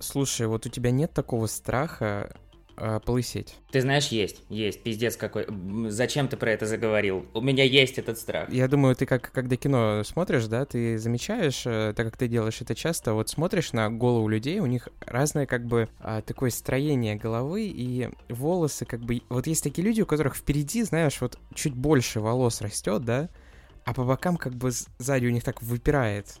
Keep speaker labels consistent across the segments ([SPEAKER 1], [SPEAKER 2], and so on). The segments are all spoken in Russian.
[SPEAKER 1] Слушай, вот у тебя нет такого страха э, полысеть?
[SPEAKER 2] Ты знаешь, есть, есть, пиздец какой. Зачем ты про это заговорил? У меня есть этот страх.
[SPEAKER 1] Я думаю, ты как когда кино смотришь, да, ты замечаешь, э, так как ты делаешь это часто, вот смотришь на голову людей, у них разное как бы а, такое строение головы и волосы, как бы. Вот есть такие люди, у которых впереди, знаешь, вот чуть больше волос растет, да, а по бокам как бы сзади у них так выпирает.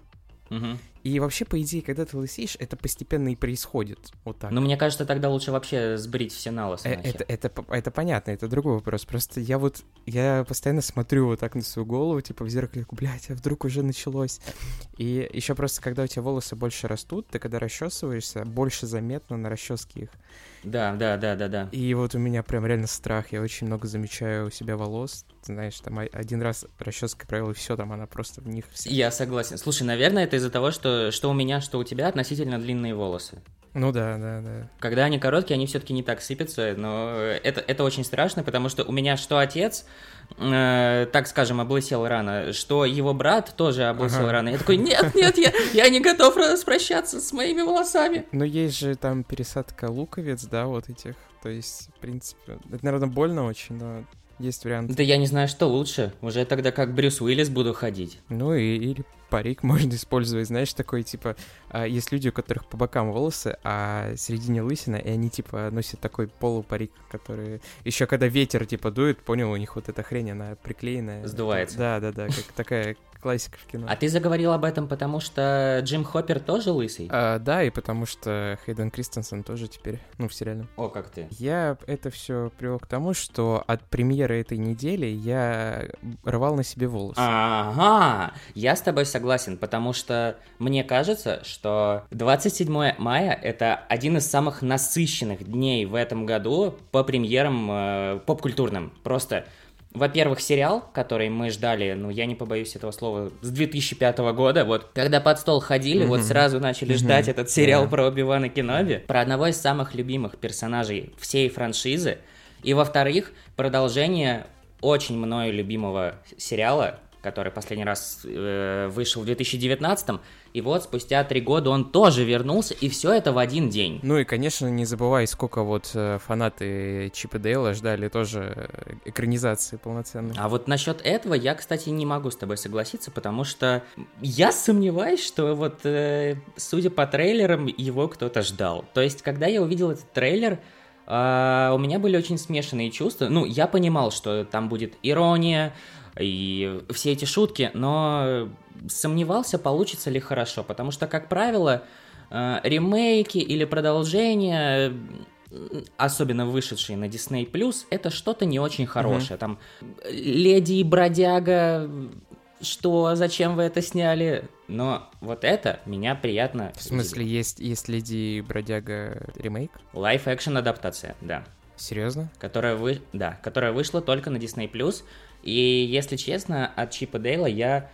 [SPEAKER 2] Угу.
[SPEAKER 1] И вообще, по идее, когда ты лысеешь, это постепенно и происходит. Вот так.
[SPEAKER 2] Ну, мне кажется, тогда лучше вообще сбрить все на лысо.
[SPEAKER 1] Э, это, это, это понятно, это другой вопрос. Просто я вот, я постоянно смотрю вот так на свою голову, типа в зеркале, блядь, а вдруг уже началось. И еще просто, когда у тебя волосы больше растут, ты когда расчесываешься, больше заметно на расческе их.
[SPEAKER 2] Да, да, да, да, да.
[SPEAKER 1] И вот у меня прям реально страх. Я очень много замечаю у себя волос. Знаешь, там один раз расческой провел, и все, там она просто в них вся.
[SPEAKER 2] Я согласен. Слушай, наверное, это из-за того, что, что у меня, что у тебя относительно длинные волосы.
[SPEAKER 1] Ну да, да, да.
[SPEAKER 2] Когда они короткие, они все-таки не так сыпятся, но это, это очень страшно, потому что у меня что отец, э, так скажем, облысел рано, что его брат тоже облысел ага. рано. Я такой, нет, нет, я, я не готов распрощаться с моими волосами.
[SPEAKER 1] Но есть же там пересадка луковиц, да, вот этих. То есть, в принципе, это, наверное, больно очень, но есть вариант.
[SPEAKER 2] Да я не знаю, что лучше. Уже тогда как Брюс Уиллис буду ходить.
[SPEAKER 1] Ну и, или парик можно использовать, знаешь, такой, типа, есть люди, у которых по бокам волосы, а середине лысина, и они, типа, носят такой полупарик, который еще когда ветер, типа, дует, понял, у них вот эта хрень, она приклеенная.
[SPEAKER 2] Сдувается.
[SPEAKER 1] Да, да, да, как такая классика в кино.
[SPEAKER 2] А ты заговорил об этом, потому что Джим Хоппер тоже лысый?
[SPEAKER 1] А, да, и потому что Хейден Кристенсен тоже теперь, ну, в сериале.
[SPEAKER 2] О, как ты.
[SPEAKER 1] Я это все привел к тому, что от премьеры этой недели я рвал на себе волосы.
[SPEAKER 2] Ага, я с тобой согласен, потому что мне кажется, что 27 мая — это один из самых насыщенных дней в этом году по премьерам э, поп-культурным. Просто во-первых, сериал, который мы ждали, ну, я не побоюсь этого слова, с 2005 года, вот, когда под стол ходили, mm-hmm. вот сразу начали mm-hmm. ждать этот сериал yeah. про Оби-Вана Кеноби, про одного из самых любимых персонажей всей франшизы, и, во-вторых, продолжение очень мною любимого сериала, который последний раз э, вышел в 2019 и вот спустя три года он тоже вернулся, и все это в один день.
[SPEAKER 1] Ну и, конечно, не забывай, сколько вот э, фанаты Чипа Дейла ждали тоже экранизации полноценной.
[SPEAKER 2] А вот насчет этого я, кстати, не могу с тобой согласиться, потому что я сомневаюсь, что вот, э, судя по трейлерам, его кто-то ждал. То есть, когда я увидел этот трейлер, Uh, у меня были очень смешанные чувства. Ну, я понимал, что там будет ирония, и все эти шутки, но сомневался, получится ли хорошо, потому что, как правило, э, ремейки или продолжения особенно вышедшие на Disney Plus, это что-то не очень хорошее. Mm-hmm. Там Леди и Бродяга, что, зачем вы это сняли? Но вот это меня приятно.
[SPEAKER 1] В смысле, есть, есть Леди и Бродяга ремейк?
[SPEAKER 2] Live action адаптация, да.
[SPEAKER 1] Серьезно?
[SPEAKER 2] Которая вы, да, которая вышла только на Disney Plus. И, если честно, от Чипа Дейла я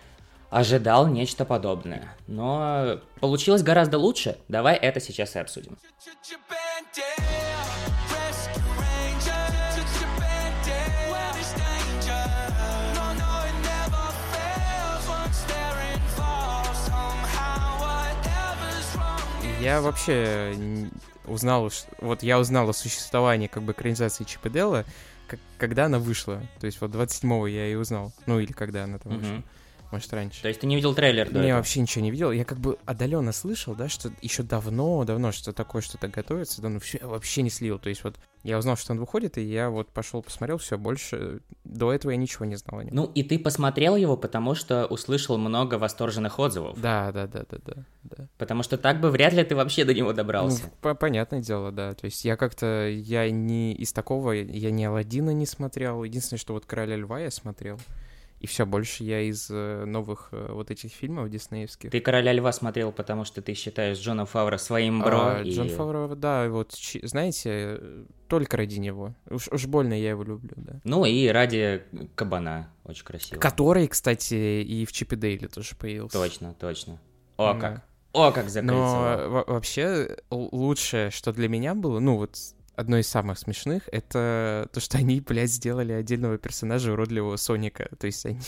[SPEAKER 2] ожидал нечто подобное. Но получилось гораздо лучше. Давай это сейчас и обсудим.
[SPEAKER 1] Я вообще узнал, вот я узнал о существовании как бы экранизации как, когда она вышла. То есть вот 27-го я ее узнал. Ну или когда она там вышла. Может, раньше.
[SPEAKER 2] То есть ты не видел трейлер?
[SPEAKER 1] Не, вообще ничего не видел. Я как бы отдаленно слышал, да, что еще давно-давно что такое что-то готовится, да, ну все я вообще не слил. То есть вот я узнал, что он выходит, и я вот пошел посмотрел, все, больше до этого я ничего не знал о нем.
[SPEAKER 2] Ну и ты посмотрел его, потому что услышал много восторженных отзывов.
[SPEAKER 1] Да, да, да, да, да. да.
[SPEAKER 2] Потому что так бы вряд ли ты вообще до него добрался.
[SPEAKER 1] Ну, понятное дело, да. То есть я как-то, я не из такого, я не Алладина не смотрел. Единственное, что вот Короля Льва я смотрел. И все, больше я из э, новых э, вот этих фильмов диснеевских.
[SPEAKER 2] Ты «Короля льва» смотрел, потому что ты считаешь Джона Фавра своим бро. А,
[SPEAKER 1] и... Джон Фавро, да, вот, знаете, только ради него. Уж, уж больно я его люблю, да.
[SPEAKER 2] Ну и ради Кабана, очень красиво.
[SPEAKER 1] Который, кстати, и в Чипи Дейли тоже появился.
[SPEAKER 2] Точно, точно. О, да. как. О, как закрыть
[SPEAKER 1] Но вообще лучшее, что для меня было, ну вот одно из самых смешных, это то, что они, блядь, сделали отдельного персонажа уродливого Соника. То есть они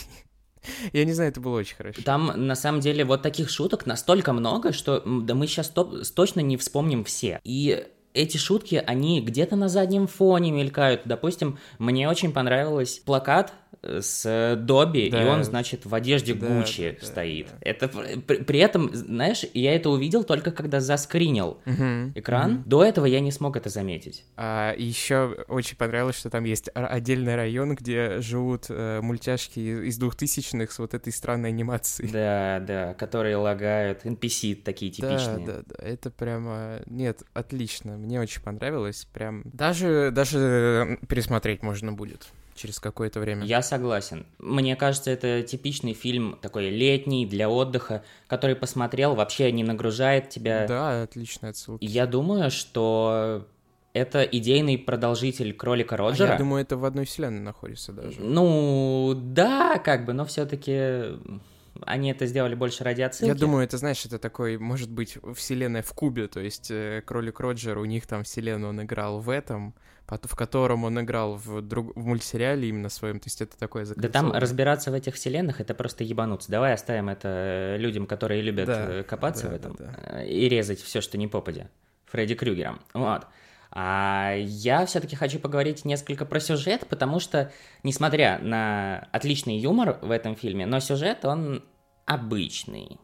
[SPEAKER 1] Я не знаю, это было очень хорошо.
[SPEAKER 2] Там, на самом деле, вот таких шуток настолько много, что да мы сейчас точно не вспомним все. И эти шутки, они где-то на заднем фоне мелькают. Допустим, мне очень понравилось плакат с Добби, да. и он, значит, в одежде да, Гуччи да, стоит. Да, да. Это при, при этом, знаешь, я это увидел только когда заскринил угу, экран. Угу. До этого я не смог это заметить.
[SPEAKER 1] А еще очень понравилось, что там есть отдельный район, где живут э, мультяшки из двухтысячных с вот этой странной анимацией.
[SPEAKER 2] Да, да, которые лагают, NPC такие типичные.
[SPEAKER 1] Да, да, да, это прямо... Нет, отлично, мне очень понравилось, прям... Даже, даже пересмотреть можно будет через какое-то время.
[SPEAKER 2] Я согласен. Мне кажется, это типичный фильм такой летний, для отдыха, который посмотрел, вообще не нагружает тебя.
[SPEAKER 1] Да, отличная отсылка.
[SPEAKER 2] Я думаю, что это идейный продолжитель кролика Роджера. А
[SPEAKER 1] я думаю, это в одной вселенной находится даже.
[SPEAKER 2] Ну, да, как бы, но все-таки они это сделали больше ради отсылки.
[SPEAKER 1] Я думаю, это, знаешь, это такой, может быть, вселенная в кубе, то есть э, Кролик Роджер, у них там вселенную он играл в этом, в котором он играл в, друг... в мультсериале именно своем, то есть это такое
[SPEAKER 2] Да там разбираться в этих вселенных, это просто ебануться. Давай оставим это э, людям, которые любят да, э, копаться да, в этом да, да. и резать все, что не попадя. Фредди Крюгером. Вот. А я все-таки хочу поговорить несколько про сюжет, потому что, несмотря на отличный юмор в этом фильме, но сюжет, он обычный.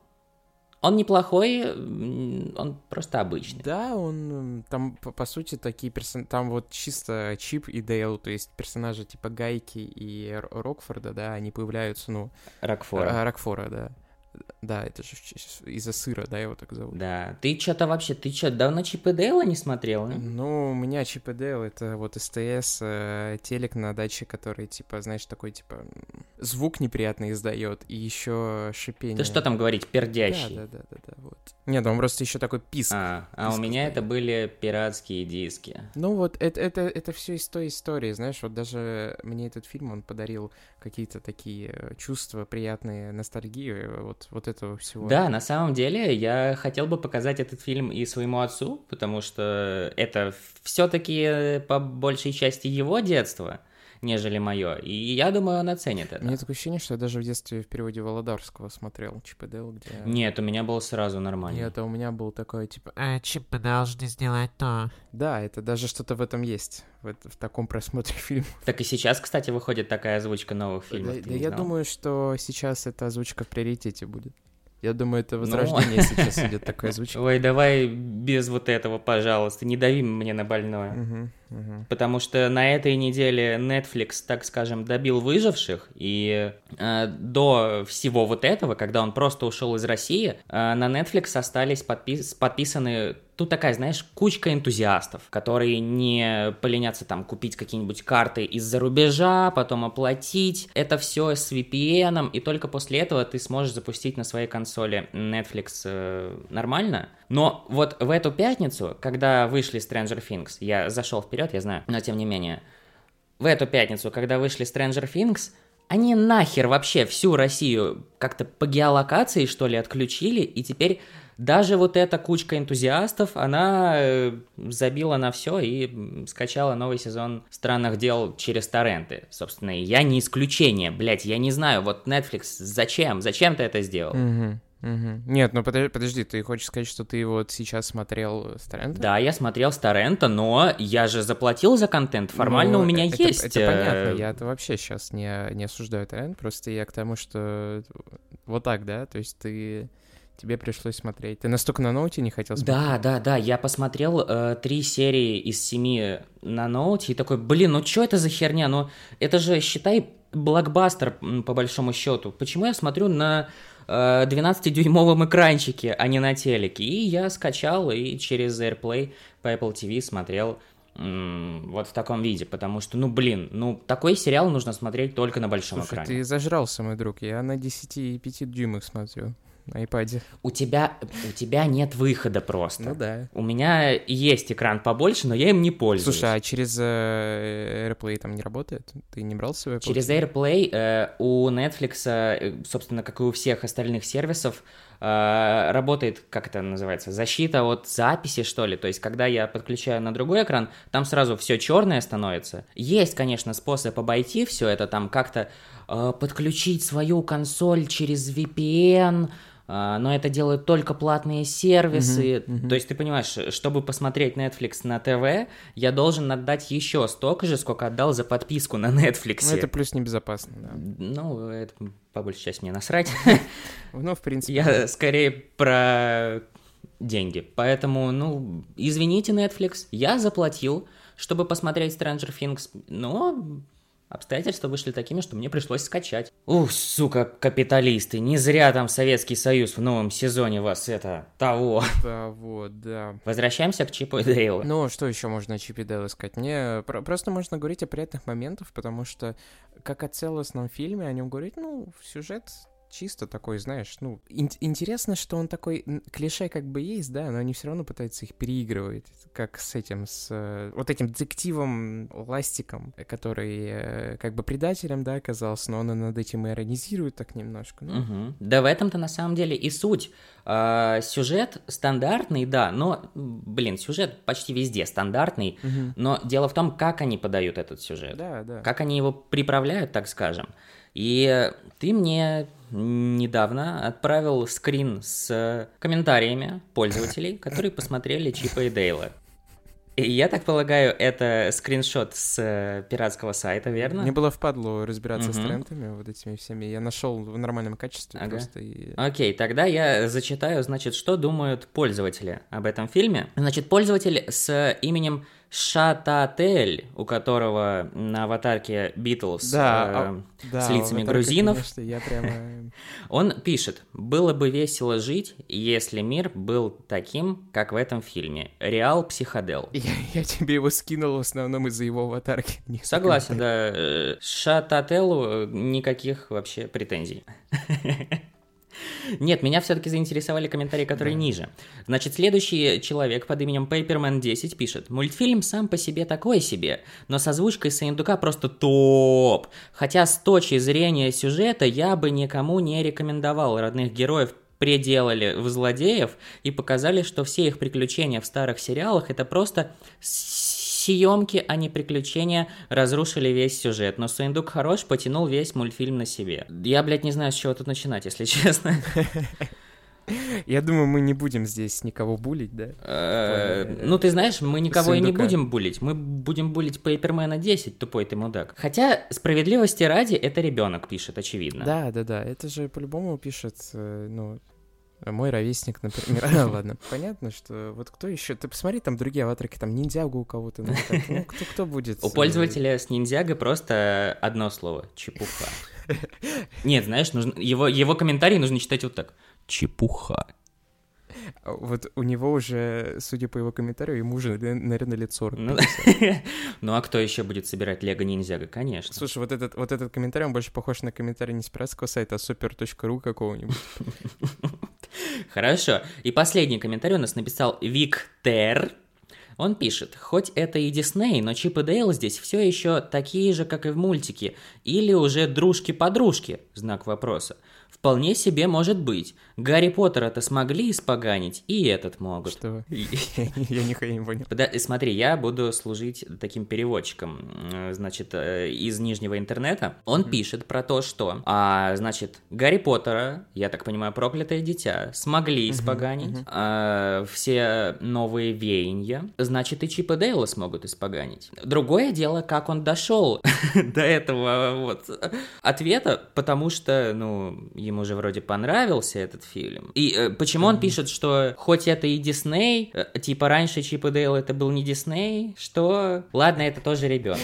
[SPEAKER 2] Он неплохой, он просто обычный.
[SPEAKER 1] Да, он там, по, по сути, такие персонажи, там вот чисто Чип и Дейл, то есть персонажи типа Гайки и Рокфорда, да, они появляются, ну...
[SPEAKER 2] Рокфора.
[SPEAKER 1] А, Рокфора, да. Да, это же из-за сыра, да, его так зовут.
[SPEAKER 2] Да. Ты что-то вообще, ты что, давно Чип и Дейла не смотрел? А?
[SPEAKER 1] Ну, у меня Чип и Дейл, это вот СТС, э, телек на даче, который, типа, знаешь, такой, типа, звук неприятный издает, и еще шипение.
[SPEAKER 2] Ты что там говорить, пердящий?
[SPEAKER 1] Да, да, да, да, да, вот. Нет, он просто еще такой писк.
[SPEAKER 2] А, а у меня это были пиратские диски.
[SPEAKER 1] Ну вот, это, это, это все из той истории, знаешь, вот даже мне этот фильм, он подарил какие-то такие э, чувства приятные, ностальгию, вот, вот этого всего.
[SPEAKER 2] Да, на самом деле я хотел бы показать этот фильм и своему отцу, потому что это все-таки э, по большей части его детство нежели мое. И я думаю, он оценит это.
[SPEAKER 1] Мне такое ощущение, что я даже в детстве в переводе Володарского смотрел Чип и Дейл, где...
[SPEAKER 2] Нет, у меня был сразу нормально.
[SPEAKER 1] Нет, а у меня был такой, типа...
[SPEAKER 3] А, Чип должны сделать то.
[SPEAKER 1] Да, это даже что-то в этом есть, в, в таком просмотре фильма.
[SPEAKER 2] Так и сейчас, кстати, выходит такая озвучка новых фильмов.
[SPEAKER 1] Да, да я думаю, что сейчас эта озвучка в приоритете будет. Я думаю, это ну. возрождение ну... сейчас идет такая озвучка.
[SPEAKER 2] Ой, давай без вот этого, пожалуйста, не дави мне на больное. Угу. Угу. Потому что на этой неделе Netflix, так скажем, добил выживших, и э, до всего вот этого, когда он просто ушел из России, э, на Netflix остались подпис подписаны Тут такая, знаешь, кучка энтузиастов, которые не поленятся там купить какие-нибудь карты из-за рубежа, потом оплатить. Это все с VPN, и только после этого ты сможешь запустить на своей консоли Netflix э, нормально. Но вот в эту пятницу, когда вышли Stranger Things, я зашел вперед, я знаю, но тем не менее, в эту пятницу, когда вышли Stranger Things, они нахер вообще всю Россию как-то по геолокации, что ли, отключили, и теперь даже вот эта кучка энтузиастов, она э, забила на все и скачала новый сезон странных дел через торренты. Собственно, я не исключение, блять, я не знаю, вот Netflix, зачем, зачем ты это сделал?
[SPEAKER 1] Угу. Угу. Нет, ну подожди, подожди, ты хочешь сказать, что ты вот сейчас смотрел с торрента?
[SPEAKER 2] Да, я смотрел с торрента, но я же заплатил за контент, формально ну, у меня
[SPEAKER 1] это,
[SPEAKER 2] есть.
[SPEAKER 1] Это, это понятно, я-то вообще сейчас не, не осуждаю торрент, просто я к тому, что вот так, да, то есть ты тебе пришлось смотреть. Ты настолько на ноуте не хотел смотреть?
[SPEAKER 2] Да, да, да, я посмотрел э, три серии из семи на ноуте и такой, блин, ну что это за херня? Ну это же, считай, блокбастер по большому счету. Почему я смотрю на 12-дюймовом э, экранчике, а не на телеке? И я скачал и через AirPlay по Apple TV смотрел вот в таком виде, потому что, ну, блин, ну, такой сериал нужно смотреть только на большом
[SPEAKER 1] Слушай,
[SPEAKER 2] экране.
[SPEAKER 1] ты зажрался, мой друг, я на 10,5 дюймах смотрю iPad.
[SPEAKER 2] У тебя, у тебя нет выхода просто.
[SPEAKER 1] Ну да.
[SPEAKER 2] У меня есть экран побольше, но я им не пользуюсь.
[SPEAKER 1] Слушай, а через э, AirPlay там не работает? Ты не брал свой
[SPEAKER 2] Apple Через AirPlay э, у Netflix, э, собственно, как и у всех остальных сервисов, э, работает, как это называется, защита от записи, что ли. То есть, когда я подключаю на другой экран, там сразу все черное становится. Есть, конечно, способ обойти все это, там как-то подключить свою консоль через VPN, а, но это делают только платные сервисы.
[SPEAKER 1] Мгм, мгм.
[SPEAKER 2] То есть ты понимаешь, чтобы посмотреть Netflix на ТВ, я должен отдать еще столько же, сколько отдал за подписку на Netflix.
[SPEAKER 1] Ну, это плюс небезопасно, да.
[SPEAKER 2] Ну, это по большей части мне насрать.
[SPEAKER 1] Ну, в принципе.
[SPEAKER 2] Я скорее про деньги. Поэтому, ну, извините, Netflix, я заплатил, чтобы посмотреть Stranger Things, но обстоятельства вышли такими, что мне пришлось скачать. Ух, сука, капиталисты, не зря там Советский Союз в новом сезоне вас это, того.
[SPEAKER 1] Вот, да.
[SPEAKER 2] Возвращаемся к Чипу и Дейлу.
[SPEAKER 1] Ну, что еще можно о Чипе Дейл искать? Мне про- просто можно говорить о приятных моментах, потому что, как о целостном фильме, о нем говорить, ну, сюжет чисто такой, знаешь, ну, ин- интересно, что он такой, клише как бы есть, да, но они все равно пытаются их переигрывать, как с этим, с э, вот этим детективом Ластиком, который э, как бы предателем, да, оказался, но он и над этим иронизирует так немножко, ну,
[SPEAKER 2] Мгм. Да в этом-то на самом деле и суть. А, сюжет стандартный, да, но, блин, сюжет почти везде стандартный,
[SPEAKER 1] мгм.
[SPEAKER 2] но дело в том, как они подают этот сюжет.
[SPEAKER 1] да, да.
[SPEAKER 2] как они его приправляют, так скажем. И ты мне недавно отправил скрин с комментариями пользователей, которые посмотрели Чипа и Дейла. И я так полагаю, это скриншот с пиратского сайта, верно?
[SPEAKER 1] Мне было впадло разбираться с
[SPEAKER 2] Мгм.
[SPEAKER 1] трендами вот этими всеми. Я нашел в нормальном качестве
[SPEAKER 2] Ага.
[SPEAKER 1] просто и...
[SPEAKER 2] Окей, тогда я зачитаю, значит, что думают пользователи об этом фильме. Значит, пользователь с именем Шататель, у которого на аватарке Битлз
[SPEAKER 1] Да,
[SPEAKER 2] э,
[SPEAKER 1] а- Да,
[SPEAKER 2] с лицами
[SPEAKER 1] так,
[SPEAKER 2] грузинов.
[SPEAKER 1] конечно, я прямо...
[SPEAKER 2] Он пишет, было бы весело жить, если мир был таким, как в этом фильме. Реал психодел.
[SPEAKER 1] Я, я тебе его скинул в основном из-за его аватарки.
[SPEAKER 2] Согласен, да. э, Шатателу э, никаких вообще претензий. Нет, меня все-таки заинтересовали комментарии, которые
[SPEAKER 1] Да.
[SPEAKER 2] ниже. Значит, следующий человек под именем Paperman10 пишет. Мультфильм сам по себе такой себе, но с озвучкой Саиндука просто топ. Хотя с точки зрения сюжета я бы никому не рекомендовал родных героев пределали в злодеев и показали, что все их приключения в старых сериалах это просто съемки, а не приключения, разрушили весь сюжет. Но Саиндук хорош, потянул весь мультфильм на себе. Я, блядь, не знаю, с чего тут начинать, если честно.
[SPEAKER 1] Я думаю, мы не будем здесь никого булить, да?
[SPEAKER 2] Э, Ну, ты знаешь, мы никого и не будем булить. Мы будем булить Пейпермена 10, тупой ты мудак. Хотя, справедливости ради, это ребенок пишет, очевидно.
[SPEAKER 1] Да, да, да. Это же по-любому пишет, э, ну, мой ровесник, например. А, Ладно, понятно, что вот кто еще? Ты посмотри, там другие аватарки, там ниндзягу у кого-то. Ну, ну, кто, кто будет?
[SPEAKER 2] У
[SPEAKER 1] э,
[SPEAKER 2] пользователя с ниндзяго просто одно слово — чепуха. Нет, знаешь, нужно, его, его комментарий нужно читать вот так. Чепуха.
[SPEAKER 1] а Вот у него уже, судя по его комментарию, ему уже, на- наверное, лет 40.
[SPEAKER 2] Ну, ну а кто еще будет собирать Лего Ниндзяго? Конечно.
[SPEAKER 1] Слушай, вот этот, вот этот комментарий, он больше похож на комментарий не с пиратского сайта, а super.ru какого-нибудь.
[SPEAKER 2] Хорошо. И последний комментарий у нас написал Виктер. Он пишет, хоть это и Дисней, но Чип и Дейл здесь все еще такие же, как и в мультике. Или уже дружки-подружки? Знак вопроса. Вполне себе может быть. Гарри Поттера-то смогли испоганить, и этот могут.
[SPEAKER 1] Что? Я нихуя не понял.
[SPEAKER 2] Смотри, я буду служить таким переводчиком, м, значит, э, из нижнего интернета. Он пишет про то, что, а, значит, Гарри Поттера, я так понимаю, проклятое дитя, смогли испоганить а, все новые веяния, значит, и Чип и Дейла смогут испоганить. Другое дело, как он дошел до этого вот ответа, потому что, ну, ему же вроде понравился этот фильм. И э, почему он пишет, что хоть это и Дисней, э, типа раньше Чип и Дейл это был не Дисней, что... Ладно, это тоже ребенок.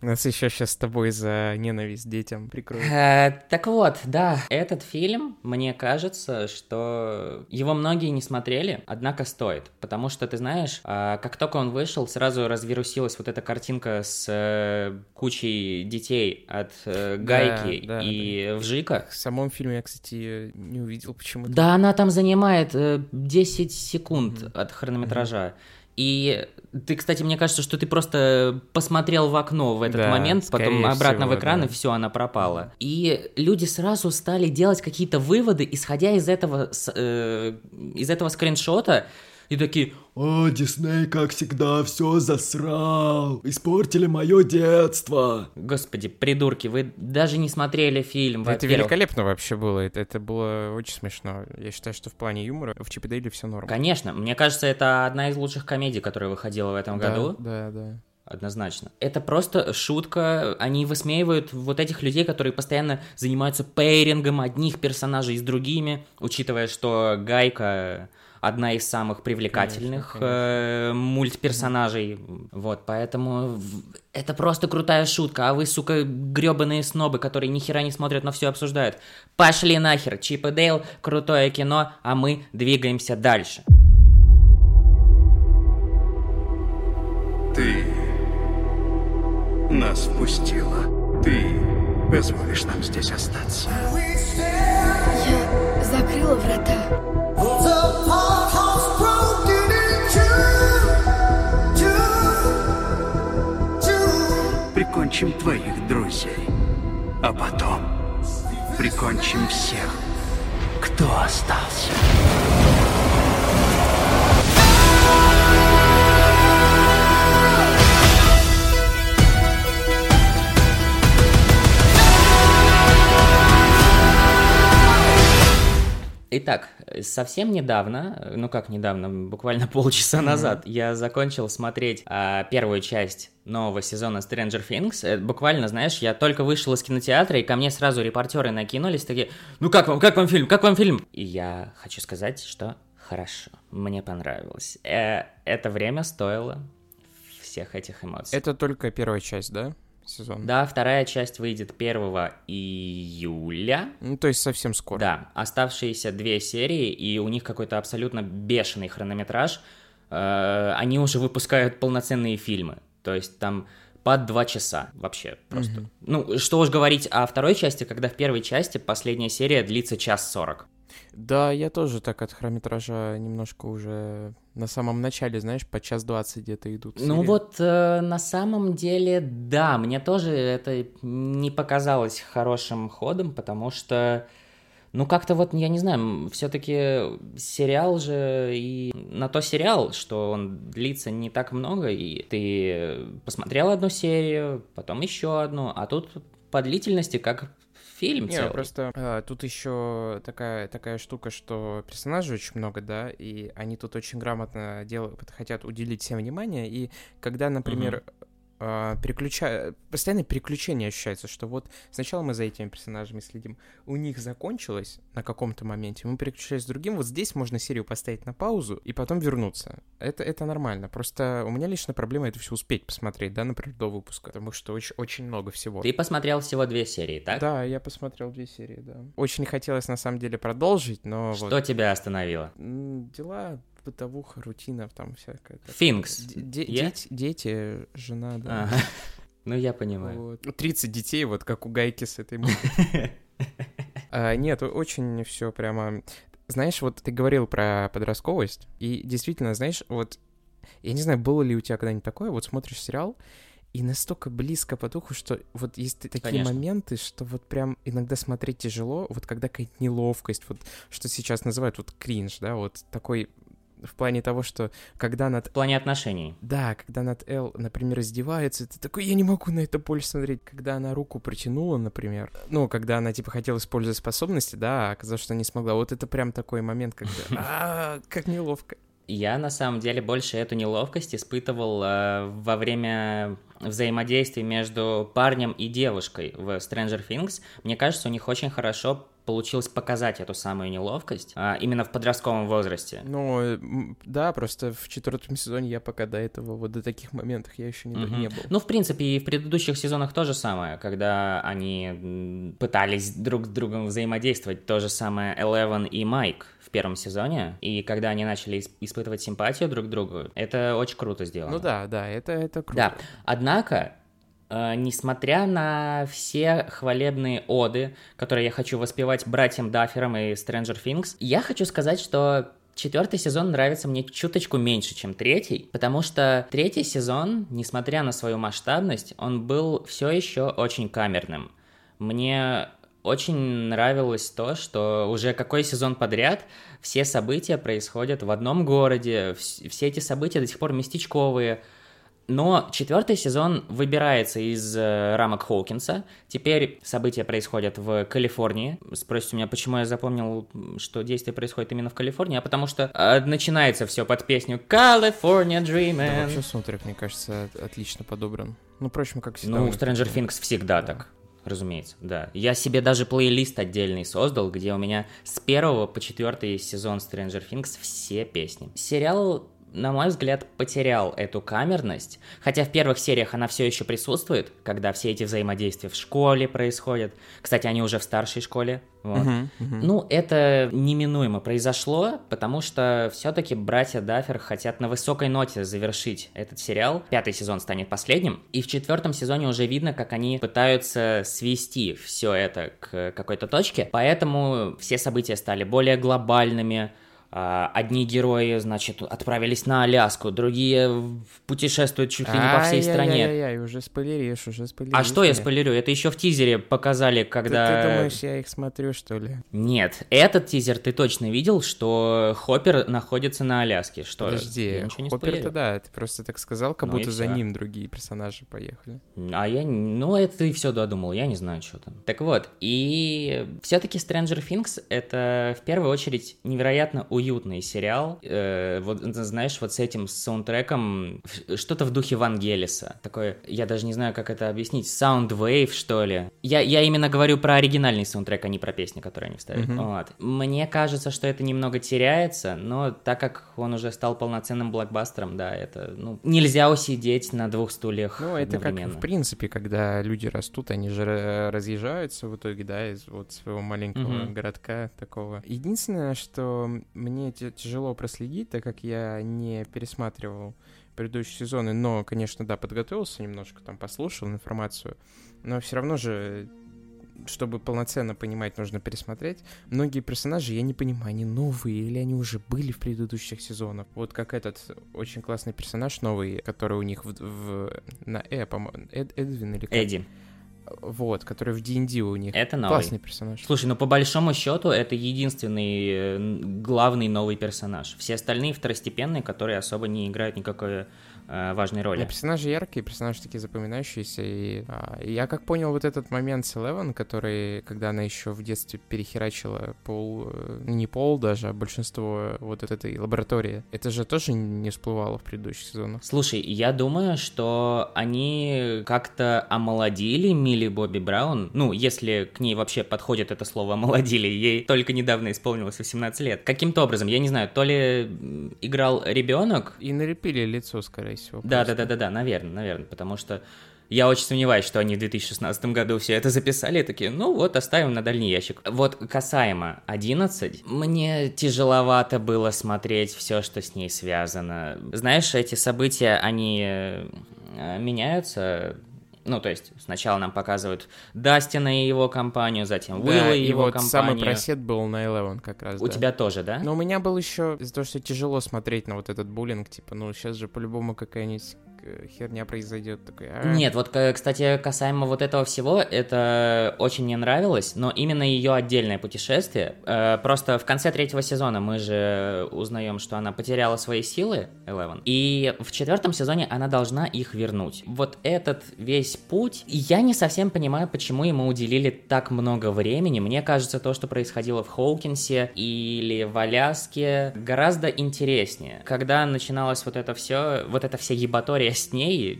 [SPEAKER 1] Э, Нас еще сейчас с тобой за ненависть детям прикроют.
[SPEAKER 2] Э, так вот, да, этот фильм, мне кажется, что его многие не смотрели, однако стоит. Потому что, ты знаешь, а, как только он вышел, сразу развирусилась вот эта картинка с э, кучей детей от э, гайки
[SPEAKER 1] да,
[SPEAKER 2] и вжика.
[SPEAKER 1] В самом фильме я, кстати, не увидел почему-то.
[SPEAKER 2] Да, она там занимает э, 10 секунд от хронометража. И ты, кстати, мне кажется, что ты просто посмотрел в окно в этот
[SPEAKER 1] Да,
[SPEAKER 2] момент, потом обратно
[SPEAKER 1] всего,
[SPEAKER 2] в экран,
[SPEAKER 1] да.
[SPEAKER 2] и все, она пропала. И люди сразу стали делать какие-то выводы, исходя из этого, э, из этого скриншота, и такие,
[SPEAKER 4] О, Дисней, как всегда, все засрал. Испортили мое детство.
[SPEAKER 2] господи, придурки, вы даже не смотрели фильм,
[SPEAKER 1] Это великолепно вообще было, это, это было очень смешно. Я считаю, что в плане юмора в Чип и Дейле все норм.
[SPEAKER 2] Конечно, мне кажется, это одна из лучших комедий, которая выходила в этом
[SPEAKER 1] Да,
[SPEAKER 2] году.
[SPEAKER 1] Да, да.
[SPEAKER 2] Однозначно. Это просто шутка. Они высмеивают вот этих людей, которые постоянно занимаются пейрингом одних персонажей с другими, учитывая, что Гайка одна из самых привлекательных
[SPEAKER 1] Конечно,
[SPEAKER 2] э, мультперсонажей. Вот, поэтому в- это просто крутая шутка. А вы, сука, гребаные снобы, которые ни хера не смотрят, но все обсуждают. Пошли нахер, Чип и Дейл, крутое кино, а мы двигаемся дальше.
[SPEAKER 5] Ты нас впустила. Ты позволишь нам здесь остаться.
[SPEAKER 6] Я закрыла врата.
[SPEAKER 5] Прикончим твоих друзей. А потом прикончим всех, кто остался.
[SPEAKER 2] Итак, совсем недавно, ну как недавно, буквально полчаса назад, я закончил смотреть а, первую часть нового сезона Stranger Things. Э, Буквально, знаешь, я только вышел из кинотеатра, и ко мне сразу репортеры накинулись, такие, ну как вам, как вам фильм, как вам фильм? И я хочу сказать, что хорошо, мне понравилось. Э, это время стоило всех этих эмоций.
[SPEAKER 1] Это только первая часть, да, сезона?
[SPEAKER 2] Да, вторая часть выйдет 1 июля.
[SPEAKER 1] Ну, то есть совсем скоро.
[SPEAKER 2] Да, оставшиеся две серии, и у них какой-то абсолютно бешеный хронометраж. Э, Они уже выпускают полноценные фильмы. То есть там под два часа вообще просто. Ну, что уж говорить о второй части, когда в первой части последняя серия длится час сорок.
[SPEAKER 1] Да, я тоже так от хронометража немножко уже на самом начале, знаешь, по час двадцать где-то идут.
[SPEAKER 2] Ну
[SPEAKER 1] серии.
[SPEAKER 2] вот э, на самом деле, да, мне тоже это не показалось хорошим ходом, потому что, ну как-то вот, я не знаю, все-таки сериал же и на то сериал, что он длится не так много, и ты посмотрел одну серию, потом еще одну, а тут по длительности как фильм
[SPEAKER 1] Не,
[SPEAKER 2] целый.
[SPEAKER 1] просто а, тут еще такая, такая штука, что персонажей очень много, да, и они тут очень грамотно делают, хотят уделить всем внимание, и когда, например, а, переключа... постоянное переключение ощущается, что вот сначала мы за этими персонажами следим, у них закончилось на каком-то моменте, мы переключились с другим, вот здесь можно серию поставить на паузу и потом вернуться. Это, это нормально, просто у меня лично проблема это все успеть посмотреть, да, например, до выпуска, потому что очень, очень много всего.
[SPEAKER 2] Ты посмотрел всего две серии, так?
[SPEAKER 1] Да, я посмотрел две серии, да. Очень хотелось на самом деле продолжить, но
[SPEAKER 2] Что
[SPEAKER 1] вот
[SPEAKER 2] тебя остановило?
[SPEAKER 1] дела, бытовуха, рутина, там такое.
[SPEAKER 2] Финкс.
[SPEAKER 1] Де-
[SPEAKER 2] Я?
[SPEAKER 1] дети, дети, жена, да.
[SPEAKER 2] Ага. Ну, я понимаю.
[SPEAKER 1] Вот. 30 детей, вот как у Гайки с этой. А, Нет, очень все прямо... Знаешь, вот ты говорил про подростковость, и действительно, знаешь, вот я не знаю, было ли у тебя когда-нибудь такое, вот смотришь сериал, и настолько близко по духу, что вот есть такие
[SPEAKER 2] Конечно.
[SPEAKER 1] моменты, что вот прям иногда смотреть тяжело, вот когда какая-то неловкость, вот что сейчас называют вот кринж, да, вот такой в плане того, что когда над
[SPEAKER 2] В плане отношений.
[SPEAKER 1] да, когда над Эл, например, издевается, ты такой, я не могу на это больше смотреть. Когда она руку протянула, например, ну, когда она, типа, хотела использовать способности, да, а оказалось, что не смогла. Вот это прям такой момент, когда, как неловко.
[SPEAKER 2] Я на самом деле больше эту неловкость испытывал э, во время взаимодействия между парнем и девушкой в Stranger Things. Мне кажется, у них очень хорошо получилось показать эту самую неловкость а, именно в подростковом возрасте.
[SPEAKER 1] Ну, да, просто в четвертом сезоне я пока до этого, вот до таких моментов я еще не,
[SPEAKER 2] Мгм.
[SPEAKER 1] не был.
[SPEAKER 2] Ну, в принципе, и в предыдущих сезонах то же самое, когда они пытались друг с другом взаимодействовать. То же самое Элевен и Майк в первом сезоне. И когда они начали ис- испытывать симпатию друг к другу, это очень круто сделано.
[SPEAKER 1] Ну да, да, это, это круто.
[SPEAKER 2] Да, однако, несмотря на все хвалебные оды, которые я хочу воспевать братьям Дафферам и Stranger Things, я хочу сказать, что Четвертый сезон нравится мне чуточку меньше, чем третий, потому что третий сезон, несмотря на свою масштабность, он был все еще очень камерным. Мне очень нравилось то, что уже какой сезон подряд все события происходят в одном городе, вс- все эти события до сих пор местечковые. Но четвертый сезон выбирается из э, рамок Хоукинса. Теперь события происходят в Калифорнии. Спросите меня, почему я запомнил, что действие происходит именно в Калифорнии? А потому что э, начинается все под песню California
[SPEAKER 1] Да,
[SPEAKER 2] Dreamin'.
[SPEAKER 1] вообще саундтрек, мне кажется, от- отлично подобран. Ну, впрочем, как всегда.
[SPEAKER 2] Ну, Stranger. Things всегда так. Разумеется, да. Я себе даже плейлист отдельный создал, где у меня с первого по четвертый сезон Stranger Things все песни. Сериал, на мой взгляд, потерял эту камерность, хотя в первых сериях она все еще присутствует, когда все эти взаимодействия в школе происходят. Кстати, они уже в старшей школе. Вот.
[SPEAKER 1] Мгм, мгм.
[SPEAKER 2] Ну, это неминуемо произошло, потому что все-таки братья Даффер хотят на высокой ноте завершить этот сериал. Пятый сезон станет последним, и в четвертом сезоне уже видно, как они пытаются свести все это к какой-то точке, поэтому все события стали более глобальными. А, Одни герои, значит, отправились на Аляску, другие путешествуют чуть ли не по всей стране.
[SPEAKER 1] Ай-яй-яй-яй, уже спойлеришь, уже спойлеришь.
[SPEAKER 2] А что я спойлерю? Это еще в тизере показали,
[SPEAKER 1] Ты-
[SPEAKER 2] когда...
[SPEAKER 1] Ты, думаешь, я их смотрю, что ли?
[SPEAKER 2] Нет, этот тизер ты точно видел, что Хоппер находится на Аляске. Что?
[SPEAKER 1] Подожди,
[SPEAKER 2] Я ничего не
[SPEAKER 1] Хоппер-то да, ты просто так сказал, как
[SPEAKER 2] Ну
[SPEAKER 1] будто за ним другие персонажи поехали.
[SPEAKER 2] А я, ну это ты все додумал, я не знаю, что там. Так вот, и все-таки Stranger Things это в первую очередь невероятно уютный сериал. Э, вот знаешь, вот с этим саундтреком что-то в духе Вангелиса. Такое, я даже не знаю, как это объяснить, Soundwave, что ли. Я, я именно говорю про оригинальный саундтрек, а не про песни, которые они вставили.
[SPEAKER 1] Мгм.
[SPEAKER 2] Вот. Мне кажется, что это немного теряется, но так как он уже стал полноценным блокбастером, да, это, ну, нельзя усидеть на двух стульях
[SPEAKER 1] Ну, это как в принципе, когда люди растут, они же ра- разъезжаются в итоге, да, из вот своего маленького
[SPEAKER 2] Мгм.
[SPEAKER 1] городка такого. Единственное, что мне ти- тяжело проследить, так как я не пересматривал предыдущие сезоны, но, конечно, да, подготовился немножко, там послушал информацию, но все равно же чтобы полноценно понимать, нужно пересмотреть. Многие персонажи, я не понимаю, они новые или они уже были в предыдущих сезонах. Вот как этот очень классный персонаж новый, который у них в, в- на Э, по-моему, Эд- Эдвин или как?
[SPEAKER 2] Эдди,
[SPEAKER 1] Вот, который в D&D у них.
[SPEAKER 2] это новый.
[SPEAKER 1] Классный персонаж.
[SPEAKER 2] Слушай, ну по большому счету это единственный э, главный новый персонаж. Все остальные второстепенные, которые особо не играют никакой важной роли.
[SPEAKER 1] Да, персонажи яркие, персонажи такие запоминающиеся. И а, я как понял вот этот момент с Элевен, который, когда она еще в детстве перехерачила пол, э, не пол даже, а большинство вот от этой лаборатории, это же тоже не всплывало в предыдущих сезонах.
[SPEAKER 2] Слушай, я думаю, что они как-то омолодили Милли Бобби Браун. Ну, если к ней вообще подходит это слово омолодили, ей только недавно исполнилось 18 лет. Каким-то образом, я не знаю, то ли играл ребенок,
[SPEAKER 1] И налепили лицо, скорее всего.
[SPEAKER 2] Да, да, да, да, да, наверное, наверное, потому что я очень сомневаюсь, что они в 2016 году все это записали, и такие, ну вот, оставим на дальний ящик. Вот касаемо 11, мне тяжеловато было смотреть все, что с ней связано. Знаешь, эти события, они э, меняются, ну, то есть сначала нам показывают Дастина и его компанию, затем
[SPEAKER 1] Да,
[SPEAKER 2] Уилла и
[SPEAKER 1] и
[SPEAKER 2] его
[SPEAKER 1] вот
[SPEAKER 2] компанию.
[SPEAKER 1] самый просед был на Eleven как раз,
[SPEAKER 2] У
[SPEAKER 1] да.
[SPEAKER 2] тебя тоже, да?
[SPEAKER 1] Но у меня был еще из-за того, что тяжело смотреть на вот этот буллинг, типа, ну сейчас же по-любому какая-нибудь херня произойдет, такой. «А,
[SPEAKER 2] Нет, вот, кстати, касаемо вот этого всего, это очень мне нравилось, но именно ее отдельное путешествие. э, Просто в конце третьего сезона мы же узнаем, что она потеряла свои силы, Элевен, и в четвертом сезоне она должна их вернуть. Вот этот весь путь, я не совсем понимаю, почему ему уделили так много времени. Мне кажется, то, что происходило в Хоукинсе или в Аляске, гораздо интереснее. Когда начиналось вот это все, вот эта вся ебатория с ней,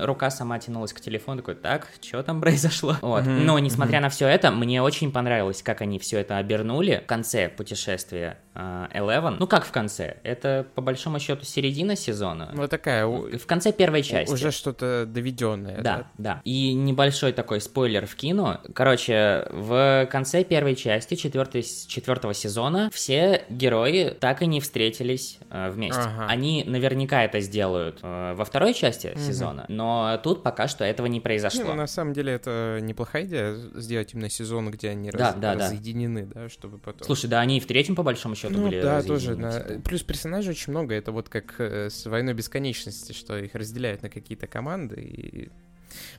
[SPEAKER 2] рука сама тянулась к телефону, такой, так, что там произошло? Вот. Но, несмотря на все это, мне очень понравилось, как они все это обернули в конце путешествия Eleven. Ну, как в конце? Это, по большому счету, середина сезона.
[SPEAKER 1] Вот такая, у-
[SPEAKER 2] В конце первой части.
[SPEAKER 1] уже что-то доведенное,
[SPEAKER 2] Да, да. И небольшой такой спойлер в кино. Короче, в конце первой части четвертой, четвертого сезона все герои так и не встретились э, вместе.
[SPEAKER 1] Ага.
[SPEAKER 2] Они наверняка это сделают э, во второй части
[SPEAKER 1] Мгм.
[SPEAKER 2] сезона, но тут пока что этого не
[SPEAKER 1] Не,
[SPEAKER 2] произошло.
[SPEAKER 1] ну, на самом деле это неплохая идея сделать именно сезон, где они
[SPEAKER 2] Да,
[SPEAKER 1] раз-
[SPEAKER 2] да, да.
[SPEAKER 1] разъединены, да, чтобы потом.
[SPEAKER 2] Слушай, да они и в третьем по большому счету
[SPEAKER 1] ну
[SPEAKER 2] были
[SPEAKER 1] да, тоже. на-
[SPEAKER 2] типа.
[SPEAKER 1] Плюс персонажей очень много. Это вот как э, с войной бесконечности, что их разделяют на какие-то команды и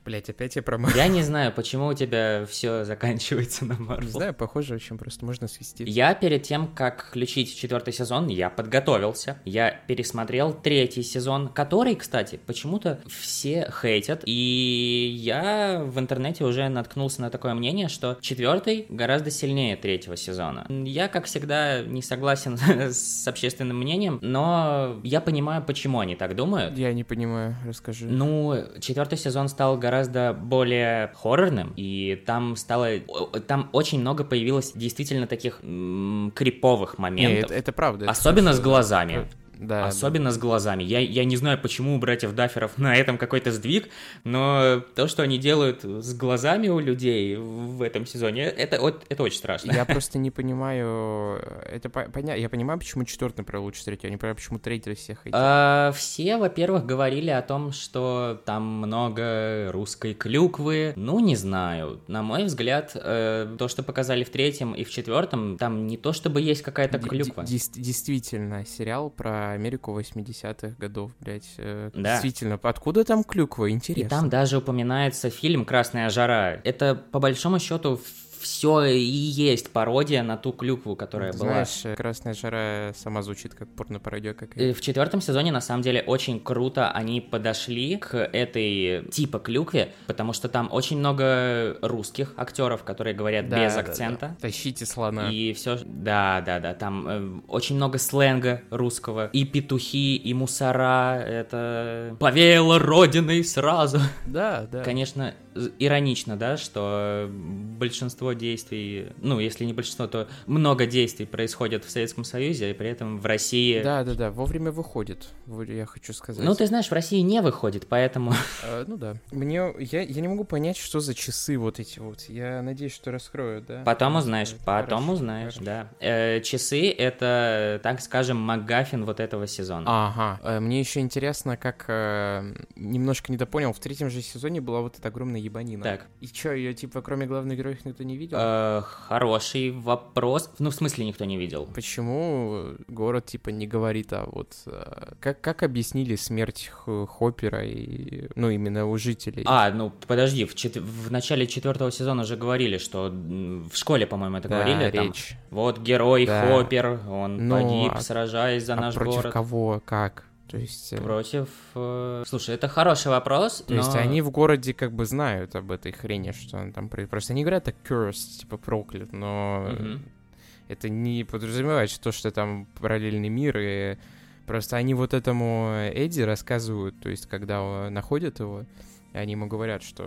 [SPEAKER 1] Блять, опять я про
[SPEAKER 2] Я не знаю, почему у тебя все заканчивается на
[SPEAKER 1] Не
[SPEAKER 2] Марвел.
[SPEAKER 1] знаю, похоже очень просто, можно свести.
[SPEAKER 2] Я перед тем, как включить четвертый сезон, я подготовился. Я пересмотрел третий сезон, который, кстати, почему-то все хейтят. И я в интернете уже наткнулся на такое мнение, что четвертый гораздо сильнее третьего сезона. Я, как всегда, не согласен с общественным мнением, но я понимаю, почему они так думают.
[SPEAKER 1] Я не понимаю, расскажи.
[SPEAKER 2] Ну, четвертый сезон стал гораздо более хоррорным, и там стало... Там очень много появилось действительно таких м, криповых моментов.
[SPEAKER 1] это, это правда. это
[SPEAKER 2] Особенно с
[SPEAKER 1] хорошо.
[SPEAKER 2] глазами.
[SPEAKER 1] Да.
[SPEAKER 2] Особенно с глазами. Я, я не знаю, почему у братьев Дафферов на этом какой-то сдвиг, но то, что они делают с глазами у людей в этом сезоне, это, вот- это очень страшно.
[SPEAKER 1] Я просто не понимаю, это понятно, я понимаю, почему четвертый про лучше третий, я не понимаю, почему третий всех хотят.
[SPEAKER 2] А, все, во-первых, говорили о том, что там много русской клюквы. Ну, не знаю. На мой взгляд, э, то, что показали в третьем и в четвертом, там не то чтобы есть какая-то
[SPEAKER 1] Д-
[SPEAKER 2] клюква.
[SPEAKER 1] д- дес- действительно, сериал про Америку 80-х годов, блядь. э,
[SPEAKER 2] Да.
[SPEAKER 1] Действительно, откуда там клюква?
[SPEAKER 2] И
[SPEAKER 1] Интересно.
[SPEAKER 2] там даже упоминается фильм «Красная жара». Это, по большому счету, все и есть пародия на ту клюкву, которая
[SPEAKER 1] Ты
[SPEAKER 2] была.
[SPEAKER 1] Знаешь, э, «Красная жара» сама звучит как порно-пародия какая
[SPEAKER 2] В четвертом сезоне, на самом деле, очень круто они подошли к этой типа клюкве, потому что там очень много русских актеров, которые говорят
[SPEAKER 1] Да,
[SPEAKER 2] без
[SPEAKER 1] да, да.
[SPEAKER 2] акцента.
[SPEAKER 1] Тащите слона.
[SPEAKER 2] И все, да, да, да, там э, очень много сленга русского, и петухи, и мусора, это повеяло родиной сразу.
[SPEAKER 1] Да, да.
[SPEAKER 2] Конечно, иронично, да, что большинство действий, ну, если не большинство, то много действий происходит в Советском Союзе, и при этом в России...
[SPEAKER 1] Да, да, да, вовремя выходит, я хочу сказать.
[SPEAKER 2] Ну, ты знаешь, в России не выходит, поэтому...
[SPEAKER 1] Э, ну да. Мне, я, я не могу понять, что за часы вот эти вот. Я надеюсь, что раскрою, да?
[SPEAKER 2] Потом узнаешь, потом
[SPEAKER 1] хорошо,
[SPEAKER 2] узнаешь,
[SPEAKER 1] хорошо.
[SPEAKER 2] да. Э, часы — это, так скажем, МакГаффин вот этого сезона.
[SPEAKER 1] Ага. Э, Мне еще интересно, как э, немножко недопонял, в третьем же сезоне была вот эта огромная ебанина.
[SPEAKER 2] Так.
[SPEAKER 1] И что, ее типа кроме главных героев никто не видел?
[SPEAKER 2] Э, хороший вопрос. Ну, в смысле, никто не видел.
[SPEAKER 1] Почему город типа не говорит, а вот э, как, как объяснили смерть Хоппера и, ну, именно у жителей?
[SPEAKER 2] А, ну подожди, в, чет- в начале четвертого сезона уже говорили, что в школе, по-моему, это
[SPEAKER 1] Да,
[SPEAKER 2] говорили. там,
[SPEAKER 1] речь.
[SPEAKER 2] вот герой
[SPEAKER 1] Да.
[SPEAKER 2] Хоппер, он
[SPEAKER 1] Ну,
[SPEAKER 2] погиб,
[SPEAKER 1] а-
[SPEAKER 2] сражаясь за
[SPEAKER 1] а
[SPEAKER 2] наш
[SPEAKER 1] против
[SPEAKER 2] город.
[SPEAKER 1] кого, как? То есть... э,
[SPEAKER 2] Против... э, Слушай, это хороший вопрос,
[SPEAKER 1] То есть
[SPEAKER 2] но-
[SPEAKER 1] они в городе как бы знают об этой хрени, что он там. Просто они говорят так cursed, типа проклят, но
[SPEAKER 2] Мгм.
[SPEAKER 1] это не подразумевает что то, что там параллельный мир, и просто они вот этому Эдди рассказывают, то есть когда находят его, они ему говорят, что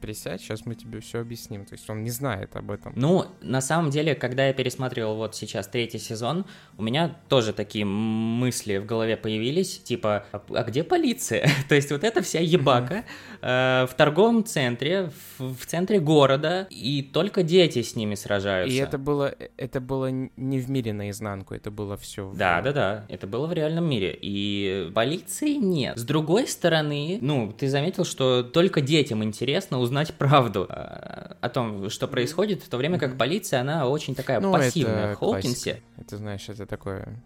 [SPEAKER 1] присядь, сейчас мы тебе все объясним. То есть он не знает об этом.
[SPEAKER 2] Ну, на самом деле, когда я пересматривал вот сейчас третий сезон, у меня тоже такие мысли в голове появились, типа, а, а где полиция? То есть вот эта вся ебака э, в торговом центре, в, в центре города, и только дети с ними сражаются.
[SPEAKER 1] И это было, это было не в мире наизнанку, это было все.
[SPEAKER 2] Да, да, да, это было в реальном мире. И полиции нет. С другой стороны, ну, ты заметил, что только детям интересно узнать правду а, о том, что происходит, в то время как полиция, она очень такая
[SPEAKER 1] Ну,
[SPEAKER 2] пассивная
[SPEAKER 1] это
[SPEAKER 2] в
[SPEAKER 1] классика. Это, знаешь, это такое...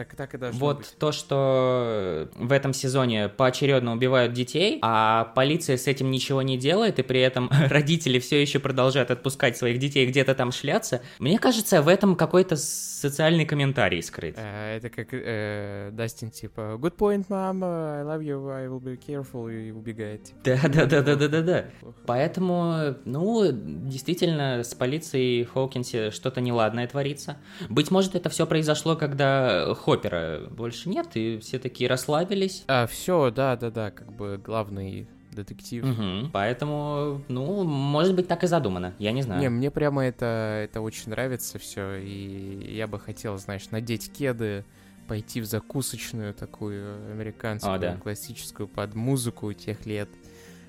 [SPEAKER 1] Так, так и должно
[SPEAKER 2] Вот
[SPEAKER 1] быть.
[SPEAKER 2] то, что в этом сезоне поочередно убивают детей, а полиция с этим ничего не делает, и при этом родители все еще продолжают отпускать своих детей где-то там шляться, мне кажется, в этом какой-то социальный комментарий скрыт.
[SPEAKER 1] Э, Это как э, Дастин, типа, good point, mom, I love you, I will be careful, и убегает. типа.
[SPEAKER 2] Да, да, да, да, да, да, да. Поэтому, ну, действительно, с полицией Хоукинсе что-то неладное творится. Быть может, это все произошло, когда Хоппера больше нет, и все такие расслабились.
[SPEAKER 1] А, все, да-да-да, как бы главный детектив.
[SPEAKER 2] Мгм. Поэтому, ну, может быть, так и задумано. Я не знаю.
[SPEAKER 1] Не, мне прямо это, это очень нравится все, и я бы хотел, знаешь, надеть кеды, пойти в закусочную такую американскую,
[SPEAKER 2] О, да.
[SPEAKER 1] классическую, под музыку тех лет,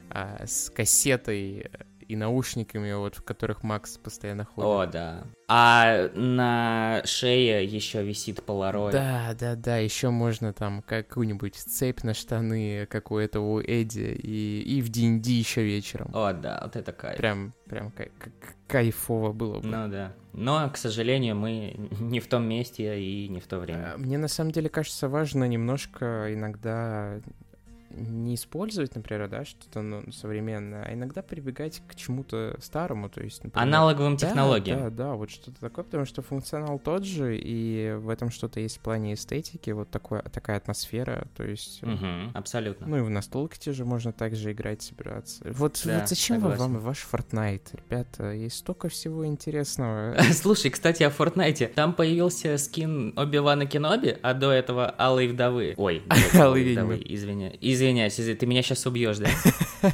[SPEAKER 1] а, с кассетой и наушниками, вот, в которых Макс постоянно ходит.
[SPEAKER 2] О, да. А на шее еще висит полароид.
[SPEAKER 1] Да, да, да, еще можно там какую-нибудь цепь на штаны, как у этого у Эдди, и, и в D&D еще вечером.
[SPEAKER 2] О, да, вот это кайф.
[SPEAKER 1] Прям, прям кай- к- к- кайфово было бы.
[SPEAKER 2] Ну да. Но, к сожалению, мы не в том месте и не в то
[SPEAKER 1] А,
[SPEAKER 2] время.
[SPEAKER 1] Мне на самом деле кажется важно немножко иногда не использовать, например, да, что-то ну, современное, а иногда прибегать к чему-то старому, то есть, например,
[SPEAKER 2] Аналоговым
[SPEAKER 1] да,
[SPEAKER 2] технологиям.
[SPEAKER 1] Да, да, вот что-то такое, потому что функционал тот же, и в этом что-то есть в плане эстетики, вот такое, такая атмосфера, то есть...
[SPEAKER 2] Мгм, абсолютно.
[SPEAKER 1] Ну и в настолке же можно также играть, собираться. Вот,
[SPEAKER 2] Да,
[SPEAKER 1] вот зачем
[SPEAKER 2] согласен.
[SPEAKER 1] вам ваш Fortnite, ребята? Есть столько всего интересного.
[SPEAKER 2] Слушай, кстати, о Фортнайте. Там появился скин Оби-Вана Кеноби, а до этого Алой Вдовы. Ой, до этого
[SPEAKER 1] Алой ведьмы.
[SPEAKER 2] Извиня... Извиняюсь, извиняюсь, ты меня сейчас убьешь, да?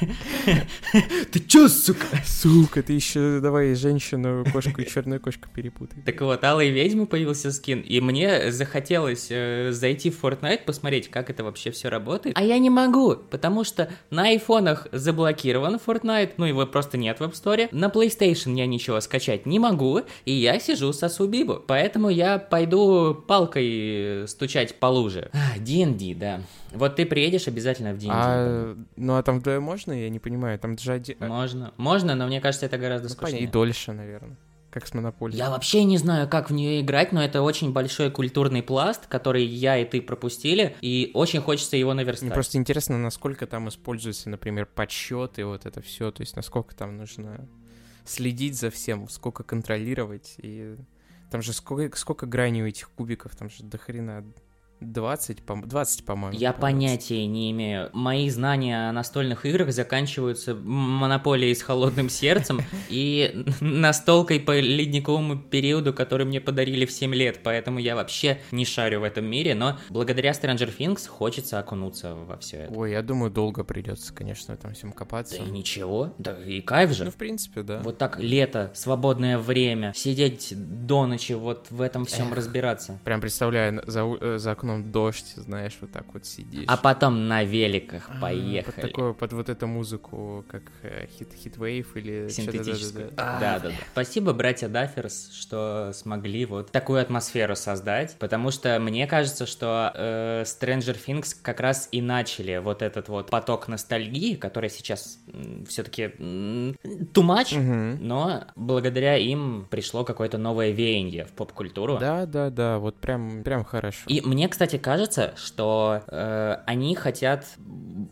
[SPEAKER 4] Ты чё, сука?
[SPEAKER 1] Сука, ты еще давай женщину, кошку и черную кошку перепутай.
[SPEAKER 2] Так вот, Алой Ведьмы появился скин, и мне захотелось э, зайти в Fortnite, посмотреть, как это вообще все работает. А я не могу, потому что на айфонах заблокирован Fortnite, ну его просто нет в App Store. На PlayStation я ничего скачать не могу, и я сижу сосу бибу. Поэтому я пойду палкой стучать по луже. А, D&D, да. Вот ты приедешь обязательно в D&D.
[SPEAKER 1] А, ну а там вдвоем можно? Я не понимаю, там же один... а,
[SPEAKER 2] Можно, можно, но мне кажется, это гораздо
[SPEAKER 1] ну,
[SPEAKER 2] скучнее.
[SPEAKER 1] И дольше, наверное, как с Монополией.
[SPEAKER 2] Я вообще не знаю, как в нее играть, но это очень большой культурный пласт, который я и ты пропустили, и очень хочется его наверстать.
[SPEAKER 1] Мне просто интересно, насколько там используется, например, подсчет и вот это все, то есть насколько там нужно следить за всем, сколько контролировать, и там же сколько, сколько граней у этих кубиков, там же до хрена 20, по 20 по-моему.
[SPEAKER 2] Я
[SPEAKER 1] по-моему.
[SPEAKER 2] понятия не имею. Мои знания о настольных играх заканчиваются монополией с холодным сердцем и настолкой по ледниковому периоду, который мне подарили в 7 лет, поэтому я вообще не шарю в этом мире, но благодаря Stranger Things хочется окунуться во все это.
[SPEAKER 1] Ой, я думаю, долго придется, конечно, в этом всем
[SPEAKER 2] Да
[SPEAKER 1] копаться.
[SPEAKER 2] и ничего, да и кайф же.
[SPEAKER 1] Ну, в принципе, да.
[SPEAKER 2] Вот так лето, свободное время, сидеть до ночи, вот в этом всем разбираться.
[SPEAKER 1] Прям представляю, за, э, за окном дождь, знаешь, вот так вот сидишь.
[SPEAKER 2] А потом на великах
[SPEAKER 1] А, Под,
[SPEAKER 2] поехали.
[SPEAKER 1] такую, под вот эту музыку, как э, хит, хитвейв или...
[SPEAKER 2] Синтетическую.
[SPEAKER 1] да-да-да.
[SPEAKER 2] Да, да, да. Спасибо, братья Дафферс, что смогли вот такую атмосферу создать, потому что мне кажется, что э, Stranger Things как раз и начали вот этот вот поток ностальгии, который сейчас все-таки too much,
[SPEAKER 1] Мгм.
[SPEAKER 2] но благодаря им пришло какое-то новое веяние в поп-культуру.
[SPEAKER 1] Да, да, да, вот прям, прям хорошо.
[SPEAKER 2] И мне, кстати, кажется, что э, они хотят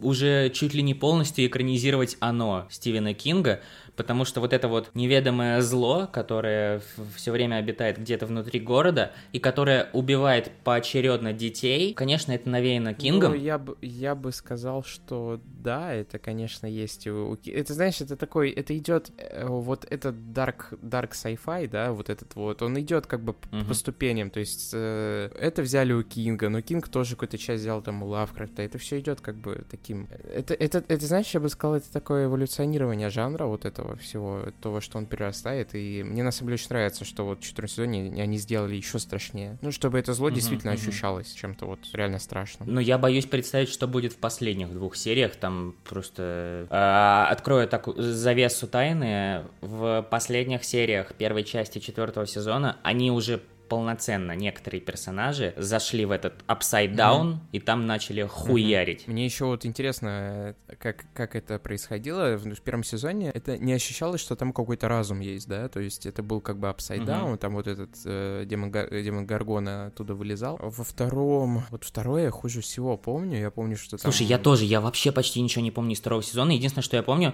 [SPEAKER 2] уже чуть ли не полностью экранизировать оно Стивена Кинга, потому что вот это вот неведомое зло, которое все время обитает где-то внутри города и которое убивает поочередно детей, конечно, это навеяно Кингом.
[SPEAKER 1] Ну, я бы, я бы сказал, что да, это, конечно, есть. у- Это, знаешь, это такой, это идет, э, вот этот dark, dark sci-fi, да, вот этот вот, он идет как бы
[SPEAKER 2] Мгм.
[SPEAKER 1] по ступеням, то есть э, это взяли у Кинга, но Кинг тоже какую-то часть взял там у Лавкрафта, это все идет как бы таким, это, это, это, знаешь, я бы сказал, это такое эволюционирование жанра вот этого всего, того, что он перерастает, и мне на самом деле очень нравится, что вот в четвертом сезоне они сделали еще страшнее, ну, чтобы это зло
[SPEAKER 2] Мгм,
[SPEAKER 1] действительно
[SPEAKER 2] мгм.
[SPEAKER 1] ощущалось чем-то вот реально страшным.
[SPEAKER 2] Но я боюсь представить, что будет в последних двух сериях. Там просто а, открою такую завесу тайны. В последних сериях первой части четвертого сезона они уже полноценно некоторые персонажи зашли в этот upside down и там начали хуярить.
[SPEAKER 1] Мне еще вот интересно, э, как, как это происходило в, первом сезоне. Это не ощущалось, что там какой-то разум есть, да? То есть это был как бы upside down, там вот этот э, демон, э, демон Гаргона оттуда вылезал. Во втором, вот второе хуже всего помню. Я помню, что там...
[SPEAKER 2] Слушай, я тоже, я вообще почти ничего не помню из второго сезона. Единственное, что я помню,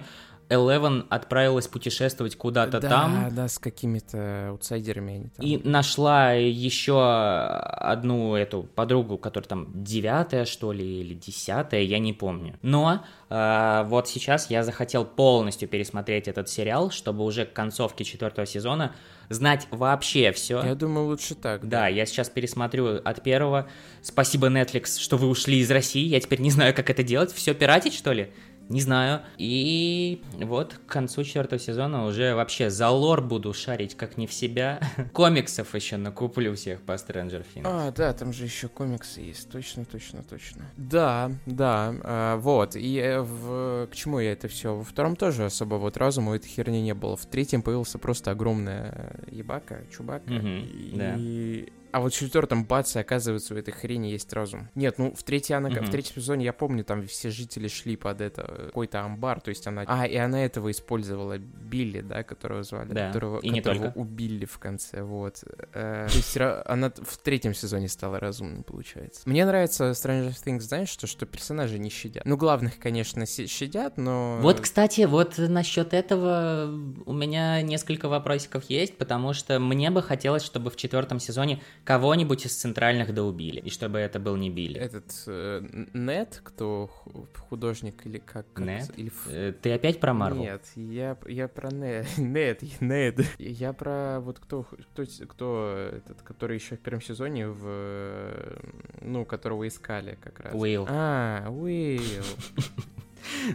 [SPEAKER 2] Элевен отправилась путешествовать куда-то
[SPEAKER 1] да,
[SPEAKER 2] там.
[SPEAKER 1] Да, с какими-то аутсайдерами они там.
[SPEAKER 2] И нашла еще одну эту подругу, которая там девятая, что ли, или десятая, я не помню. Но э, вот сейчас я захотел полностью пересмотреть этот сериал, чтобы уже к концовке четвертого сезона знать вообще все.
[SPEAKER 1] Я думаю, лучше так.
[SPEAKER 2] Да, я сейчас пересмотрю от первого. Спасибо, Netflix, что вы ушли из России. Я теперь не знаю, как это делать. Все пиратить, что ли? Не знаю. И вот к концу четвертого сезона уже вообще за лор буду шарить как не в себя. Комиксов еще накуплю всех по Stranger Things.
[SPEAKER 1] А, да, там же еще комиксы есть, точно, точно, точно. Да, да, а, вот, и э, в... к чему я это все? Во втором тоже особо вот разума этой херни не было. В третьем появился просто огромная ебака, чубака.
[SPEAKER 2] Мгм,
[SPEAKER 1] и...
[SPEAKER 2] да.
[SPEAKER 1] А вот в четвертом бац, и оказывается, у этой хрени есть разум. Нет, ну в третьей она,
[SPEAKER 2] Мгм.
[SPEAKER 1] в третьем сезоне я помню, там все жители шли под это э, какой-то амбар, то есть она. А и она этого использовала Билли, да, которого звали,
[SPEAKER 2] Да,
[SPEAKER 1] которого,
[SPEAKER 2] и
[SPEAKER 1] которого убили в конце, вот. Э, то есть она в третьем сезоне стала разумной, получается. Мне нравится Stranger Things, знаешь, что что персонажи не щадят. Ну главных, конечно, щадят, но.
[SPEAKER 2] Вот, кстати, вот насчет этого у меня несколько вопросиков есть, потому что мне бы хотелось, чтобы в четвертом сезоне кого-нибудь из центральных доубили, и чтобы это был не Билли.
[SPEAKER 1] Этот э, Нет, кто ху- художник или как?
[SPEAKER 2] Нет?
[SPEAKER 1] Или
[SPEAKER 2] Э, Ты опять про Марвел?
[SPEAKER 1] Нет, я, я про Не- Нед, Нед. Я про вот кто, кто, кто этот, который еще в первом сезоне в, э, ну, которого искали как раз.
[SPEAKER 2] Уилл.
[SPEAKER 1] А, Уилл.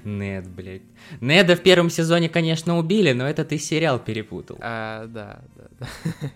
[SPEAKER 2] Нед, блядь. Неда в первом сезоне, конечно, убили, но это ты сериал перепутал.
[SPEAKER 1] А, да, да, да.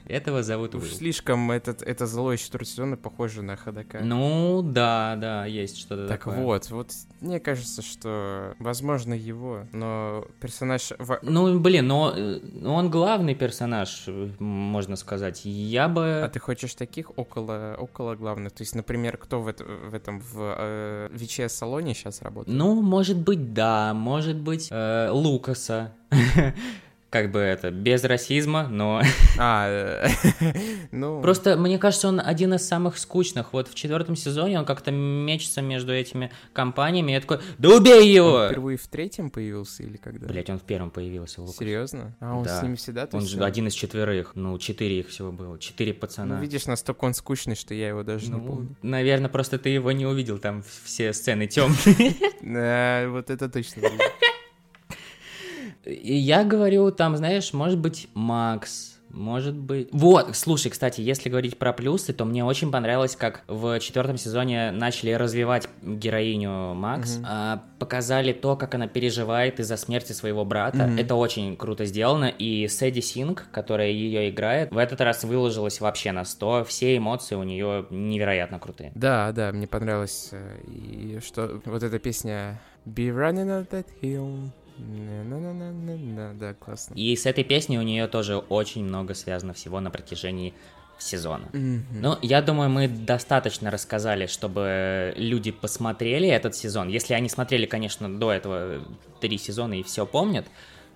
[SPEAKER 2] Этого зовут
[SPEAKER 1] Уж
[SPEAKER 2] Уилл.
[SPEAKER 1] слишком этот, это зло из четвертого сезона похоже на Ходока.
[SPEAKER 2] Ну, да, да, есть что-то
[SPEAKER 1] Так
[SPEAKER 2] такое.
[SPEAKER 1] вот, вот мне кажется, что возможно его, но персонаж
[SPEAKER 2] Ну, блин, но э, он главный персонаж, можно сказать. Я
[SPEAKER 1] А
[SPEAKER 2] бы...
[SPEAKER 1] ты хочешь таких около, около главных? То есть, например, кто в, это- в этом в э, ВЧС-салоне сейчас работает?
[SPEAKER 2] Ну, может быть, да, может быть, э, Лукаса. Как бы это, без расизма, но...
[SPEAKER 1] А, э, ну...
[SPEAKER 2] Просто, мне кажется, он один из самых скучных. Вот в четвертом сезоне он как-то мечется между этими компаниями. Я такой, да убей
[SPEAKER 1] Он
[SPEAKER 2] его!
[SPEAKER 1] впервые в третьем появился или когда?
[SPEAKER 2] Блять, он в первом появился, Лукас.
[SPEAKER 1] Серьезно? А он
[SPEAKER 2] Да.
[SPEAKER 1] с ними всегда
[SPEAKER 2] Он же один из четверых. Ну, четыре их всего было. Четыре пацана.
[SPEAKER 1] Ну, видишь, настолько он скучный, что я его даже не
[SPEAKER 2] Ну,
[SPEAKER 1] помню.
[SPEAKER 2] наверное, просто ты его не увидел, там все сцены темные.
[SPEAKER 1] Да, вот это точно.
[SPEAKER 2] И я говорю, там, знаешь, может быть, Макс, может быть... Вот, слушай, кстати, если говорить про плюсы, то мне очень понравилось, как в четвертом сезоне начали развивать героиню Макс,
[SPEAKER 1] Мгм.
[SPEAKER 2] а, показали то, как она переживает из-за смерти своего брата.
[SPEAKER 1] Мгм.
[SPEAKER 2] Это очень круто сделано, и Сэдди Синг, которая ее играет, в этот раз выложилась вообще на 100, все эмоции у нее невероятно крутые.
[SPEAKER 1] Да, да, мне понравилось. э, И что вот эта песня Be running up that hill. Да, классно.
[SPEAKER 2] И с этой песней у нее тоже очень много связано всего на протяжении сезона.
[SPEAKER 1] Мгм.
[SPEAKER 2] Ну, я думаю, мы достаточно рассказали, чтобы люди посмотрели этот сезон. Если они смотрели, конечно, до этого три сезона и все помнят,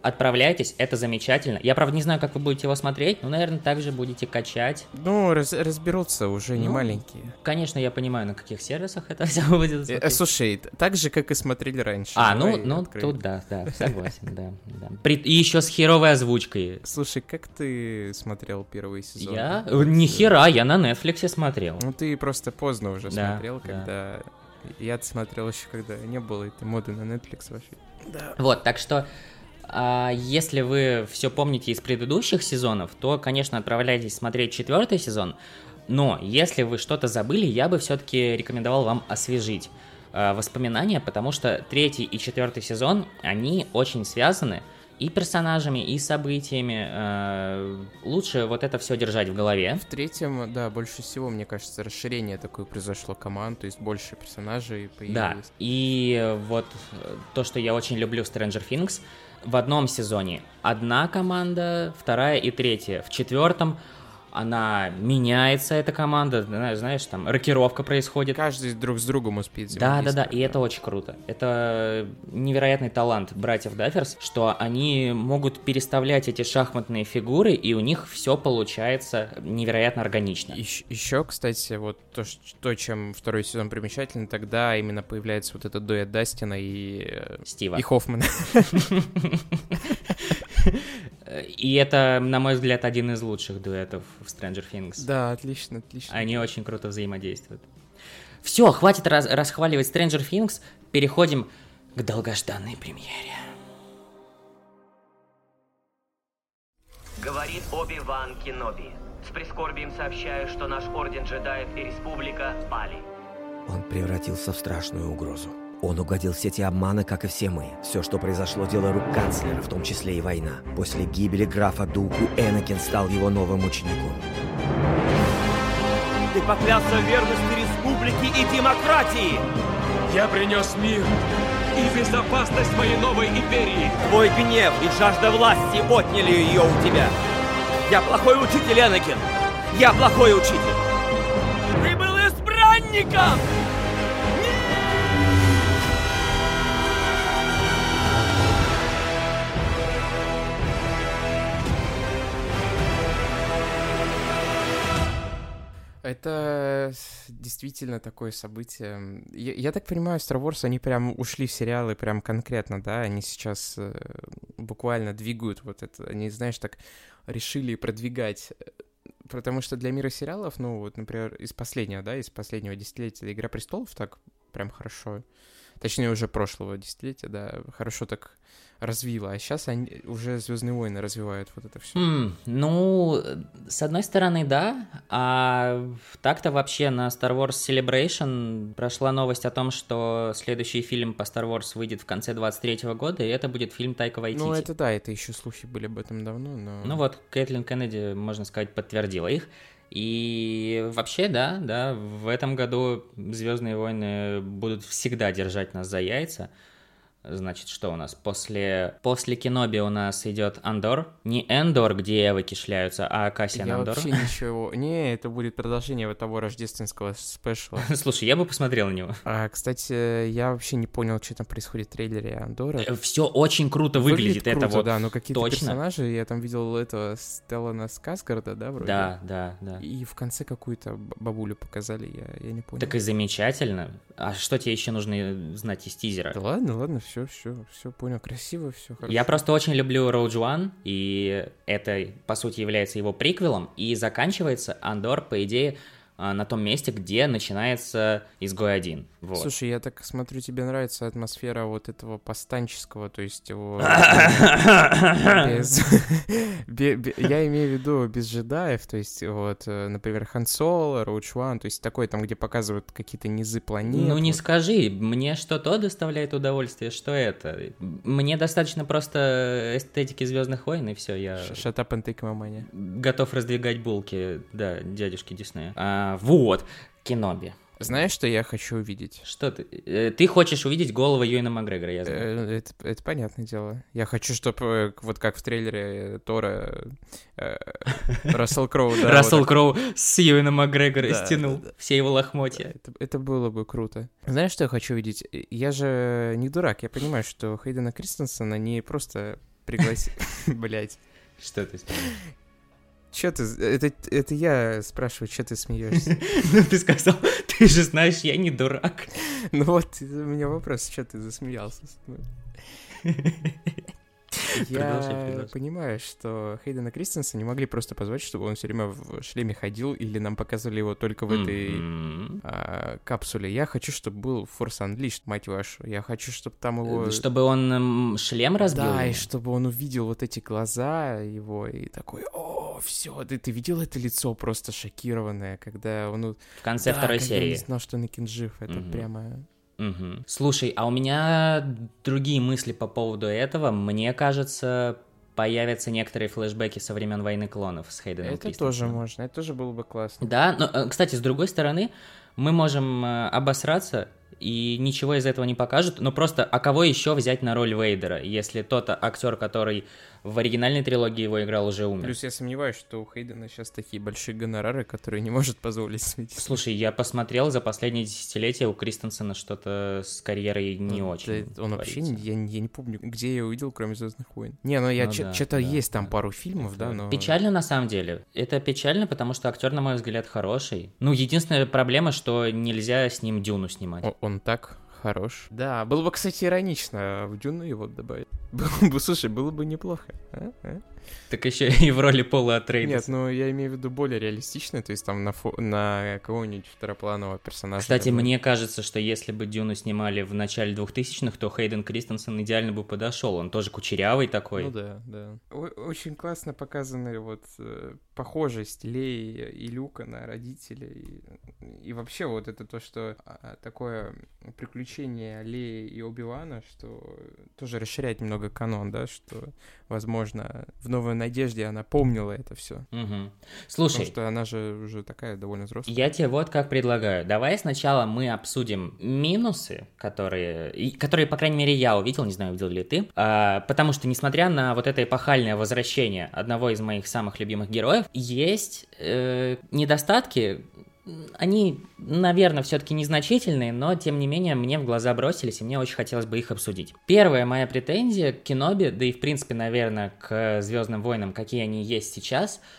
[SPEAKER 2] отправляйтесь, это замечательно. Я, правда, не знаю, как вы будете его смотреть, но, наверное, также будете качать.
[SPEAKER 1] Ну, раз- разберутся, уже не
[SPEAKER 2] Ну,
[SPEAKER 1] маленькие.
[SPEAKER 2] Конечно, я понимаю, на каких сервисах это все будет
[SPEAKER 1] Э,
[SPEAKER 2] смотреть.
[SPEAKER 1] Слушай, т- так же, как и смотрели раньше.
[SPEAKER 2] А, ну,
[SPEAKER 1] Давай
[SPEAKER 2] ну, тут да, да, согласен, да. да. При- И еще с херовой озвучкой.
[SPEAKER 1] Слушай, как ты смотрел первый сезон?
[SPEAKER 2] Я?
[SPEAKER 1] Вот,
[SPEAKER 2] Ни
[SPEAKER 1] э,
[SPEAKER 2] хера, я на Netflix смотрел.
[SPEAKER 1] Ну, ты просто поздно уже
[SPEAKER 2] Да,
[SPEAKER 1] смотрел,
[SPEAKER 2] да.
[SPEAKER 1] когда... Я смотрел еще, когда не было этой моды на Netflix вообще. Да.
[SPEAKER 2] Вот, так что, если вы все помните из предыдущих сезонов, то, конечно, отправляйтесь смотреть четвертый сезон. Но если вы что-то забыли, я бы все-таки рекомендовал вам освежить а, воспоминания, потому что третий и четвертый сезон, они очень связаны и персонажами, и событиями. А, Лучше вот это все держать в голове.
[SPEAKER 1] В третьем, да, больше всего, мне кажется, расширение такое произошло команд, то есть больше персонажей
[SPEAKER 2] Да,
[SPEAKER 1] появилось.
[SPEAKER 2] и вот э, то, что я очень люблю в Stranger Things, в одном сезоне одна команда, вторая и третья. В четвертом она меняется, эта команда, знаешь, знаешь, там рокировка происходит.
[SPEAKER 1] Каждый друг с другом успеет
[SPEAKER 2] Да, да, да, и это очень круто. Это невероятный талант братьев Дафферс, что они могут переставлять эти шахматные фигуры, и у них все получается невероятно органично.
[SPEAKER 1] Еще, кстати, вот то, ш- то, чем второй сезон примечателен, тогда именно появляется вот этот дуэт Дастина и, э,
[SPEAKER 2] Стива.
[SPEAKER 1] и Хоффмана.
[SPEAKER 2] И это, на мой взгляд, один из лучших дуэтов в Stranger Things.
[SPEAKER 1] Да, отлично, отлично.
[SPEAKER 2] Они очень круто взаимодействуют. Все, хватит раз- расхваливать Stranger Things, переходим к долгожданной премьере.
[SPEAKER 6] Говорит Оби-Ван Кеноби. С прискорбием сообщаю, что наш Орден Джедаев и Республика пали.
[SPEAKER 7] Он превратился в страшную угрозу. Он угодил в сети обмана, как и все мы. Все, что произошло, дело рук канцлера, в том числе и война. После гибели графа Дуку Энакин стал его новым учеником.
[SPEAKER 8] Ты поклялся в верности республике и демократии!
[SPEAKER 9] Я принес мир и безопасность моей новой империи.
[SPEAKER 8] Твой гнев и жажда власти отняли ее у тебя. Я плохой учитель, Энакин! Я плохой учитель! изменников!
[SPEAKER 1] Это действительно такое событие. Я, я так понимаю, Star Wars, они прям ушли в сериалы прям конкретно, да? Они сейчас э, буквально двигают вот это. Они, знаешь, так решили продвигать. Потому что для мира сериалов, ну вот, например, из последнего, да, из последнего десятилетия «Игра престолов» так прям хорошо, точнее уже прошлого десятилетия, да, хорошо так развила, а сейчас они уже Звездные войны развивают вот это все.
[SPEAKER 2] М, ну, с одной стороны, да, а так-то вообще на Star Wars Celebration прошла новость о том, что следующий фильм по Star Wars выйдет в конце 23 года, и это будет фильм Тайка Вайтити.
[SPEAKER 1] Ну, это да, это еще слухи были об этом давно, но...
[SPEAKER 2] Ну вот, Кэтлин Кеннеди, можно сказать, подтвердила их. И вообще, да, да, в этом году Звездные войны будут всегда держать нас за яйца. Значит, что у нас? После, после Киноби у нас идет Андор. Не Эндор, где эвоки шляются, а Кассиан
[SPEAKER 1] Я
[SPEAKER 2] Андор.
[SPEAKER 1] вообще ничего... Не, это будет продолжение вот того рождественского спешла.
[SPEAKER 2] Слушай, я бы посмотрел на него.
[SPEAKER 1] А, кстати, я вообще не понял, что там происходит в трейлере Андора.
[SPEAKER 2] Все очень круто выглядит, это
[SPEAKER 1] круто,
[SPEAKER 2] вот
[SPEAKER 1] да, но какие-то персонажи, я там видел этого Стеллана Скасгарда, да, вроде?
[SPEAKER 2] Да, да, да.
[SPEAKER 1] И в конце какую-то бабулю показали, я, я не понял.
[SPEAKER 2] Так и замечательно. А что тебе еще нужно знать из тизера?
[SPEAKER 1] Да ладно, ладно, все, все, все понял, красиво, все хорошо.
[SPEAKER 2] Я просто очень люблю Rogue One, и это, по сути, является его приквелом, и заканчивается Андор, по идее, на том месте, где начинается Изгой 1. Вот.
[SPEAKER 1] Слушай, я так смотрю, тебе нравится атмосфера вот этого повстанческого, то есть его... без- бе- бе- Я имею в виду без джедаев, то есть вот, э, например, Хан Соло, Роуч One, то есть такой там, где показывают какие-то низы планет.
[SPEAKER 2] ну не
[SPEAKER 1] вот.
[SPEAKER 2] скажи, мне что то доставляет удовольствие, что это. Мне достаточно просто эстетики Звездных войн, и все, я
[SPEAKER 1] Shut up and take my money.
[SPEAKER 2] готов раздвигать булки, да, дядюшки Диснея. А, вот, Киноби.
[SPEAKER 1] Знаешь, что я хочу увидеть?
[SPEAKER 2] Что ты? э, Ты хочешь увидеть голову Юэна Макгрегора, я знаю.
[SPEAKER 1] Э, Это, это понятное дело. Я хочу, чтобы вот как в трейлере Тора э, Рассел Кроу, да,
[SPEAKER 2] Рассел
[SPEAKER 1] вот
[SPEAKER 2] Кроу с Юэна Макгрегора
[SPEAKER 1] Да,
[SPEAKER 2] стянул
[SPEAKER 1] да,
[SPEAKER 2] все его лохмотья.
[SPEAKER 1] Это, это было бы круто. Знаешь, что я хочу видеть? Я же не дурак, я понимаю, что Хейдена Кристенсена не просто пригласить... Блять.
[SPEAKER 2] Что ты сказал?
[SPEAKER 1] Че ты... Это, это я спрашиваю, что ты смеешься?
[SPEAKER 2] Ну, ты сказал, ты же знаешь, я не дурак.
[SPEAKER 1] Ну вот, у меня вопрос, что ты засмеялся? Я понимаю, что Хейдена Кристенсена не могли просто позвать, чтобы он все время в шлеме ходил, или нам показывали его только в этой а, капсуле. Я хочу, чтобы был Force Unleashed, мать вашу. Я хочу, чтобы там его...
[SPEAKER 2] Чтобы он шлем разбил?
[SPEAKER 1] Да, и чтобы он увидел вот эти глаза его и такой, о, все, ты, ты видел это лицо просто шокированное, когда он...
[SPEAKER 2] В конце
[SPEAKER 1] Да,
[SPEAKER 2] второй
[SPEAKER 1] когда он не
[SPEAKER 2] серии.
[SPEAKER 1] знал, что Энакин жив, это прямо...
[SPEAKER 2] Мгм. Слушай, а у меня другие мысли по поводу этого. Мне кажется, появятся некоторые флешбеки со времен войны клонов с Хейденом
[SPEAKER 1] это тоже можно, это тоже было бы классно.
[SPEAKER 2] Да, но, э, кстати, с другой стороны, мы можем э, обосраться и ничего из этого не покажут, но просто, а кого еще взять на роль Вейдера, если тот актер, который в оригинальной трилогии его играл, уже умер?
[SPEAKER 1] Плюс я сомневаюсь, что у Хейдена сейчас такие большие гонорары, которые не может позволить себе.
[SPEAKER 2] Слушай, я посмотрел за последние десятилетия у Кристенсена что-то с карьерой не
[SPEAKER 1] Ну,
[SPEAKER 2] очень.
[SPEAKER 1] да, он вообще,
[SPEAKER 2] творится.
[SPEAKER 1] я, не- я не помню, где я увидел, кроме Звездных войн. Не, ну я
[SPEAKER 2] Ну да,
[SPEAKER 1] что-то
[SPEAKER 2] да,
[SPEAKER 1] есть там
[SPEAKER 2] да.
[SPEAKER 1] пару фильмов, да, но...
[SPEAKER 2] Печально на самом деле. Это печально, потому что актер, на мой взгляд, хороший. Ну, единственная проблема, что нельзя с ним Дюну снимать.
[SPEAKER 1] О- Он так хорош. Да, было бы, кстати, иронично в Дюну его добавить. Было бы, слушай, было бы неплохо. а? А?
[SPEAKER 2] Так еще и в роли Пола
[SPEAKER 1] Нет,
[SPEAKER 2] Атрейдеса.
[SPEAKER 1] ну я имею в виду более реалистично, то есть там на, фо- на кого-нибудь второпланового персонажа.
[SPEAKER 2] Кстати,
[SPEAKER 1] добавить.
[SPEAKER 2] мне кажется, что если бы Дюну снимали в начале 2000-х, то Хейден Кристенсен идеально бы подошел. Он тоже кучерявый такой.
[SPEAKER 1] Ну да, да. О- очень классно показаны вот э, похожесть Леи и Люка на родителей. И, и вообще вот это то, что а, такое приключение Леи и Оби-Вана, что тоже расширяет немного канон, да, что, возможно, в «Новой надежде» она помнила это все. Потому
[SPEAKER 2] Слушай,
[SPEAKER 1] что она же уже такая довольно взрослая.
[SPEAKER 2] Я тебе вот как предлагаю. Давай сначала мы обсудим минусы, которые, и- которые, по крайней мере, я увидел, не знаю, увидел ли ты. А, потому что, несмотря на вот это эпохальное возвращение одного из моих самых любимых героев, есть э, недостатки, они, наверное, все-таки незначительные, но, тем не менее, мне в глаза бросились, и мне очень хотелось бы их обсудить. Первая моя претензия к Киноби, да и, в принципе, наверное, к Звездным войнам, какие они есть сейчас –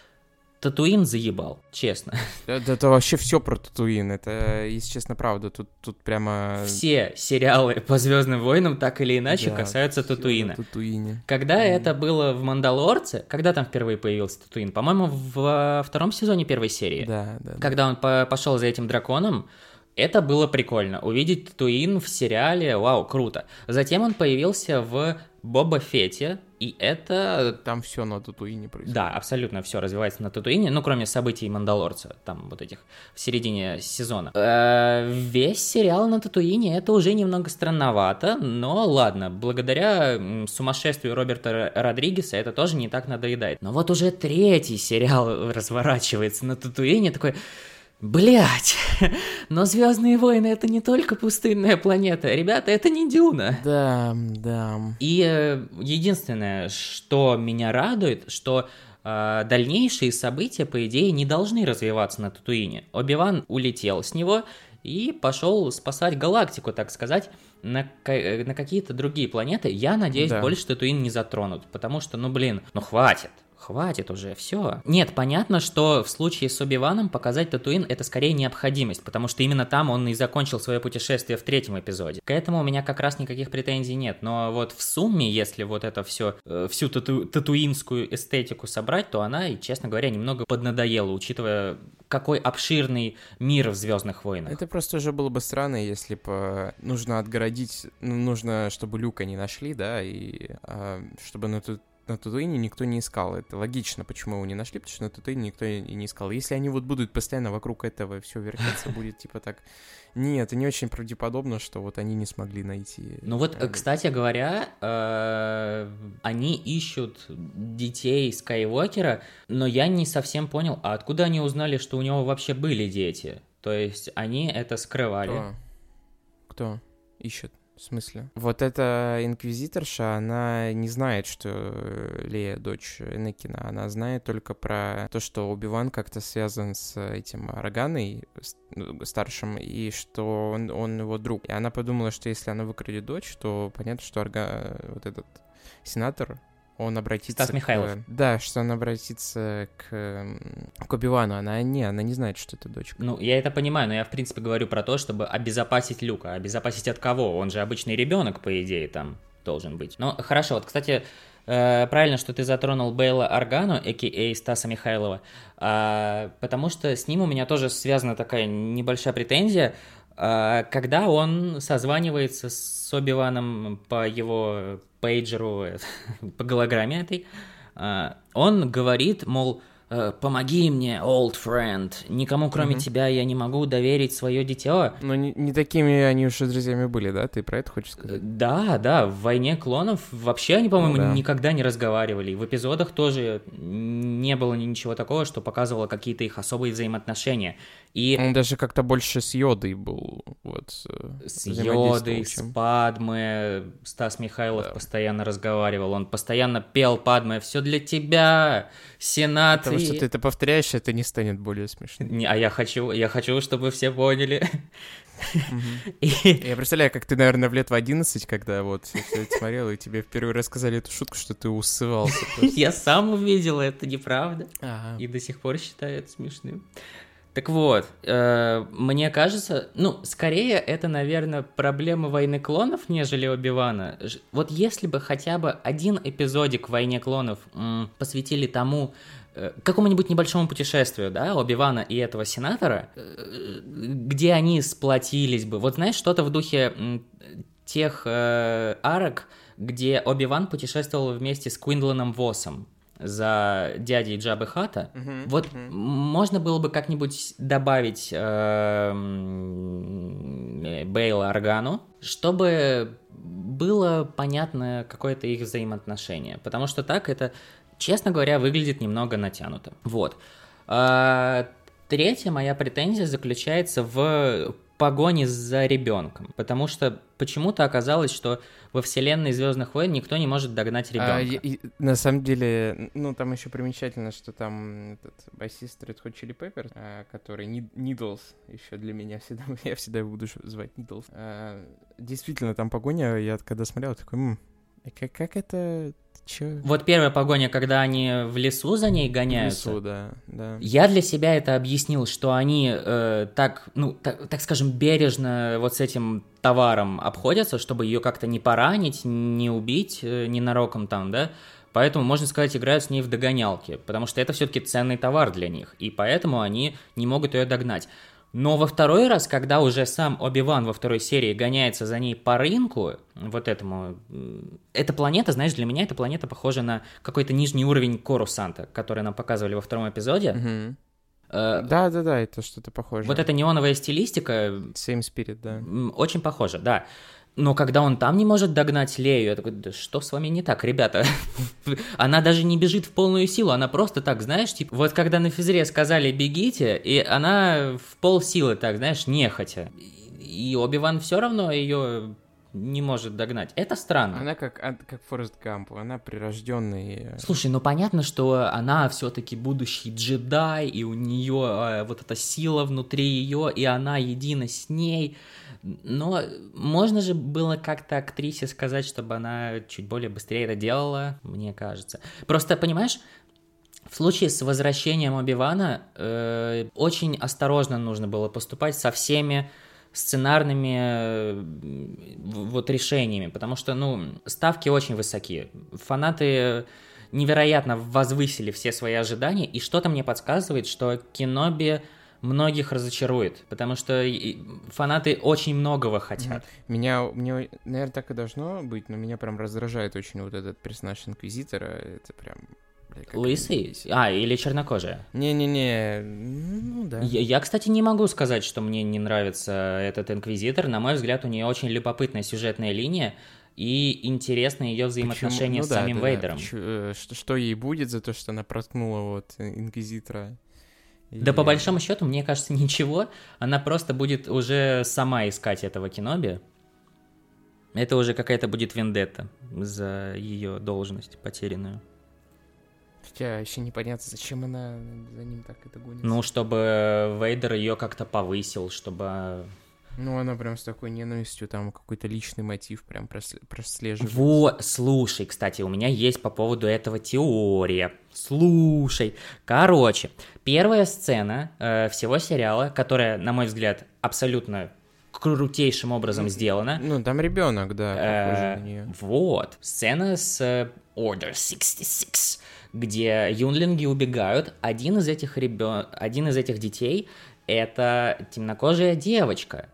[SPEAKER 2] Татуин заебал, честно.
[SPEAKER 1] Это, это вообще все про Татуин, это, если честно, правда, тут, тут прямо...
[SPEAKER 2] Все сериалы по Звездным войнам так или иначе да, касаются Татуина.
[SPEAKER 1] Татуине.
[SPEAKER 2] Когда mm. это было в Мандалорце, когда там впервые появился Татуин? По-моему, в втором сезоне первой серии.
[SPEAKER 1] Да, да.
[SPEAKER 2] Когда он по пошел за этим драконом, это было прикольно. Увидеть Татуин в сериале, вау, круто. Затем он появился в Боба Фете, и это...
[SPEAKER 1] Там все на Татуине происходит.
[SPEAKER 2] Да, абсолютно все развивается на Татуине, ну, кроме событий Мандалорца, там вот этих в середине сезона. Э, весь сериал на Татуине это уже немного странновато, но ладно, благодаря сумасшествию Роберта Родригеса это тоже не так надоедает. Но вот уже третий сериал разворачивается на Татуине, такой... Блять, но Звездные войны это не только пустынная планета, ребята, это не Дюна.
[SPEAKER 1] Да, да.
[SPEAKER 2] И э, единственное, что меня радует, что э, дальнейшие события, по идее, не должны развиваться на Татуине. Оби-Ван улетел с него и пошел спасать галактику, так сказать, на, э, на какие-то другие планеты. Я надеюсь, да. больше Татуин не затронут, потому что, ну блин, ну хватит. Хватит уже, все. Нет, понятно, что в случае с Оби-Ваном показать Татуин это скорее необходимость, потому что именно там он и закончил свое путешествие в третьем эпизоде. К этому у меня как раз никаких претензий нет, но вот в сумме, если вот это все, э, всю тату татуинскую эстетику собрать, то она, и, честно говоря, немного поднадоела, учитывая какой обширный мир в Звездных войнах.
[SPEAKER 1] Это просто уже было бы странно, если бы нужно отгородить, ну, нужно, чтобы Люка не нашли, да, и а, чтобы на тут на Татуине никто не искал. Это логично, почему его не нашли, потому что на Татуине никто и не искал. Если они вот будут постоянно вокруг этого все вертеться, будет типа так... Нет, это не очень правдеподобно, что вот они не смогли найти.
[SPEAKER 2] Ну вот, кстати говоря, э, они ищут детей Скайуокера, но я не совсем понял, а откуда они узнали, что у него вообще были дети? То есть они это скрывали.
[SPEAKER 1] Кто? Кто ищет? В смысле? Вот эта инквизиторша, она не знает, что Лея дочь Энакина. Она знает только про то, что Убиван как-то связан с этим Роганой ну, старшим, и что он, он его друг. И она подумала, что если она выкрадет дочь, то понятно, что Арга... вот этот сенатор он обратится...
[SPEAKER 2] Стас Михайлов.
[SPEAKER 1] К... Да, что он обратится к, к Оби-Вану. Она не, она не знает, что это дочка.
[SPEAKER 2] Ну, я это понимаю, но я, в принципе, говорю про то, чтобы обезопасить Люка. Обезопасить от кого? Он же обычный ребенок, по идее, там должен быть. Ну, хорошо, вот, кстати, э, правильно, что ты затронул Бейла Аргану, а.к.а. Стаса Михайлова, э, потому что с ним у меня тоже связана такая небольшая претензия. Э, когда он созванивается с Оби-Ваном по его пейджеру, по голограмме этой, а, он говорит, мол, помоги мне, old friend. Никому, кроме mm-hmm. тебя, я не могу доверить свое дитя.
[SPEAKER 1] Но не, не такими они уже друзьями были, да? Ты про это хочешь сказать?
[SPEAKER 2] Да, да. В войне клонов вообще они, по-моему, ну, да. никогда не разговаривали. В эпизодах тоже не было ничего такого, что показывало какие-то их особые взаимоотношения. И...
[SPEAKER 1] Он даже как-то больше с Йодой был. Вот,
[SPEAKER 2] э, с Йодой, с Падме. Стас Михайлов да. постоянно разговаривал. Он постоянно пел Падме «Все для тебя, Сенат».
[SPEAKER 1] Потому что ты это повторяешь, это не станет более смешным.
[SPEAKER 2] Не, а я хочу, я хочу, чтобы все поняли.
[SPEAKER 1] Я представляю, как ты, наверное, в лет в 11, когда вот все это смотрел, и тебе впервые рассказали эту шутку, что ты усывался.
[SPEAKER 2] Я сам увидел это, неправда. И до сих пор считаю это смешным. Так вот, э, мне кажется, ну, скорее это, наверное, проблема войны клонов, нежели Оби-Вана. Вот если бы хотя бы один эпизодик войне клонов м, посвятили тому, э, какому-нибудь небольшому путешествию, да, Оби-Вана и этого сенатора, э, где они сплотились бы. Вот знаешь, что-то в духе тех э, арок, где Оби-Ван путешествовал вместе с Квиндланом Восом за дядей Джабы Хата, uh-huh, вот uh-huh. можно было бы как-нибудь добавить э, Бейла Аргану, чтобы было понятно какое-то их взаимоотношение. Потому что так это, честно говоря, выглядит немного натянуто. Вот. А, третья моя претензия заключается в погоне за ребенком. Потому что почему-то оказалось, что во вселенной Звездных войн никто не может догнать ребенка.
[SPEAKER 1] А, и- и на самом деле, ну, там еще примечательно, что там этот басист Red Hot Chili Peppers, а, который Нид- Needles, еще для меня всегда, я всегда его буду звать Needles. А, действительно, там погоня, я когда смотрел, такой, «М, а как, как это, чё?
[SPEAKER 2] Вот первая погоня, когда они в лесу за ней
[SPEAKER 1] В
[SPEAKER 2] гоняются.
[SPEAKER 1] лесу, да, да.
[SPEAKER 2] Я для себя это объяснил, что они э, так, ну, так, так скажем, бережно вот с этим товаром обходятся, чтобы ее как-то не поранить, не убить э, ненароком там, да. Поэтому, можно сказать, играют с ней в догонялки, потому что это все-таки ценный товар для них, и поэтому они не могут ее догнать. Но во второй раз, когда уже сам Оби-Ван во второй серии гоняется за ней по рынку, вот этому... Эта планета, знаешь, для меня эта планета похожа на какой-то нижний уровень Корусанта, который нам показывали во втором эпизоде.
[SPEAKER 1] Мгм.
[SPEAKER 2] Э,
[SPEAKER 1] Да, да, да, это что-то похоже.
[SPEAKER 2] Вот эта неоновая стилистика
[SPEAKER 1] Same Spirit, да.
[SPEAKER 2] очень похожа, да. Но когда он там не может догнать Лею, я такой, да что с вами не так, ребята? Она даже не бежит в полную силу, она просто так, знаешь, типа, вот когда на физре сказали «бегите», и она в полсилы так, знаешь, нехотя. И Оби-Ван все равно ее не может догнать. Это странно.
[SPEAKER 1] Она как, как Форест Гамп, она прирожденный. э,
[SPEAKER 2] Слушай, ну понятно, что она все-таки будущий джедай, и у нее вот эта сила внутри ее, и она едина с ней. Но можно же было как-то актрисе сказать, чтобы она чуть более быстрее это делала, мне кажется. Просто, понимаешь, в случае с возвращением Оби-Вана э, очень осторожно нужно было поступать со всеми сценарными э, вот решениями, потому что, ну, ставки очень высоки. Фанаты невероятно возвысили все свои ожидания, и что-то мне подсказывает, что Киноби многих разочарует, потому что фанаты очень многого хотят.
[SPEAKER 1] Меня, мне, наверное, так и должно быть, но меня прям раздражает очень вот этот персонаж Инквизитора. Это прям...
[SPEAKER 2] Лысый? А, или чернокожая?
[SPEAKER 1] Не-не-не, ну да.
[SPEAKER 2] Я, я, кстати, не могу сказать, что мне не нравится этот инквизитор. На мой взгляд, у нее очень любопытная сюжетная линия и интересны ее взаимоотношения
[SPEAKER 1] Почему?
[SPEAKER 2] с
[SPEAKER 1] Ну да,
[SPEAKER 2] самим
[SPEAKER 1] да, да.
[SPEAKER 2] Вейдером.
[SPEAKER 1] Почу- э, Что, что ей будет за то, что она проткнула вот Инквизитора?
[SPEAKER 2] Да
[SPEAKER 1] И-
[SPEAKER 2] по большому счету, мне кажется, ничего. Она просто будет уже сама искать этого Киноби. Это уже какая-то будет вендетта за ее должность потерянную.
[SPEAKER 1] Хотя еще непонятно, зачем она за ним так это гонится.
[SPEAKER 2] Ну, чтобы Вейдер ее как-то повысил, чтобы...
[SPEAKER 1] Ну, она прям с такой ненавистью, там какой-то личный мотив прям просле- прослеживается.
[SPEAKER 2] Вот, слушай, кстати, у меня есть по поводу этого теория. Слушай, короче, первая сцена э, всего сериала, которая, на мой взгляд, абсолютно крутейшим образом сделана.
[SPEAKER 1] Ну, там ребенок, да,
[SPEAKER 2] Э. Вот, сцена с э, Order 66, где юнлинги убегают. Один из этих ребен... один из этих детей это темнокожая девочка.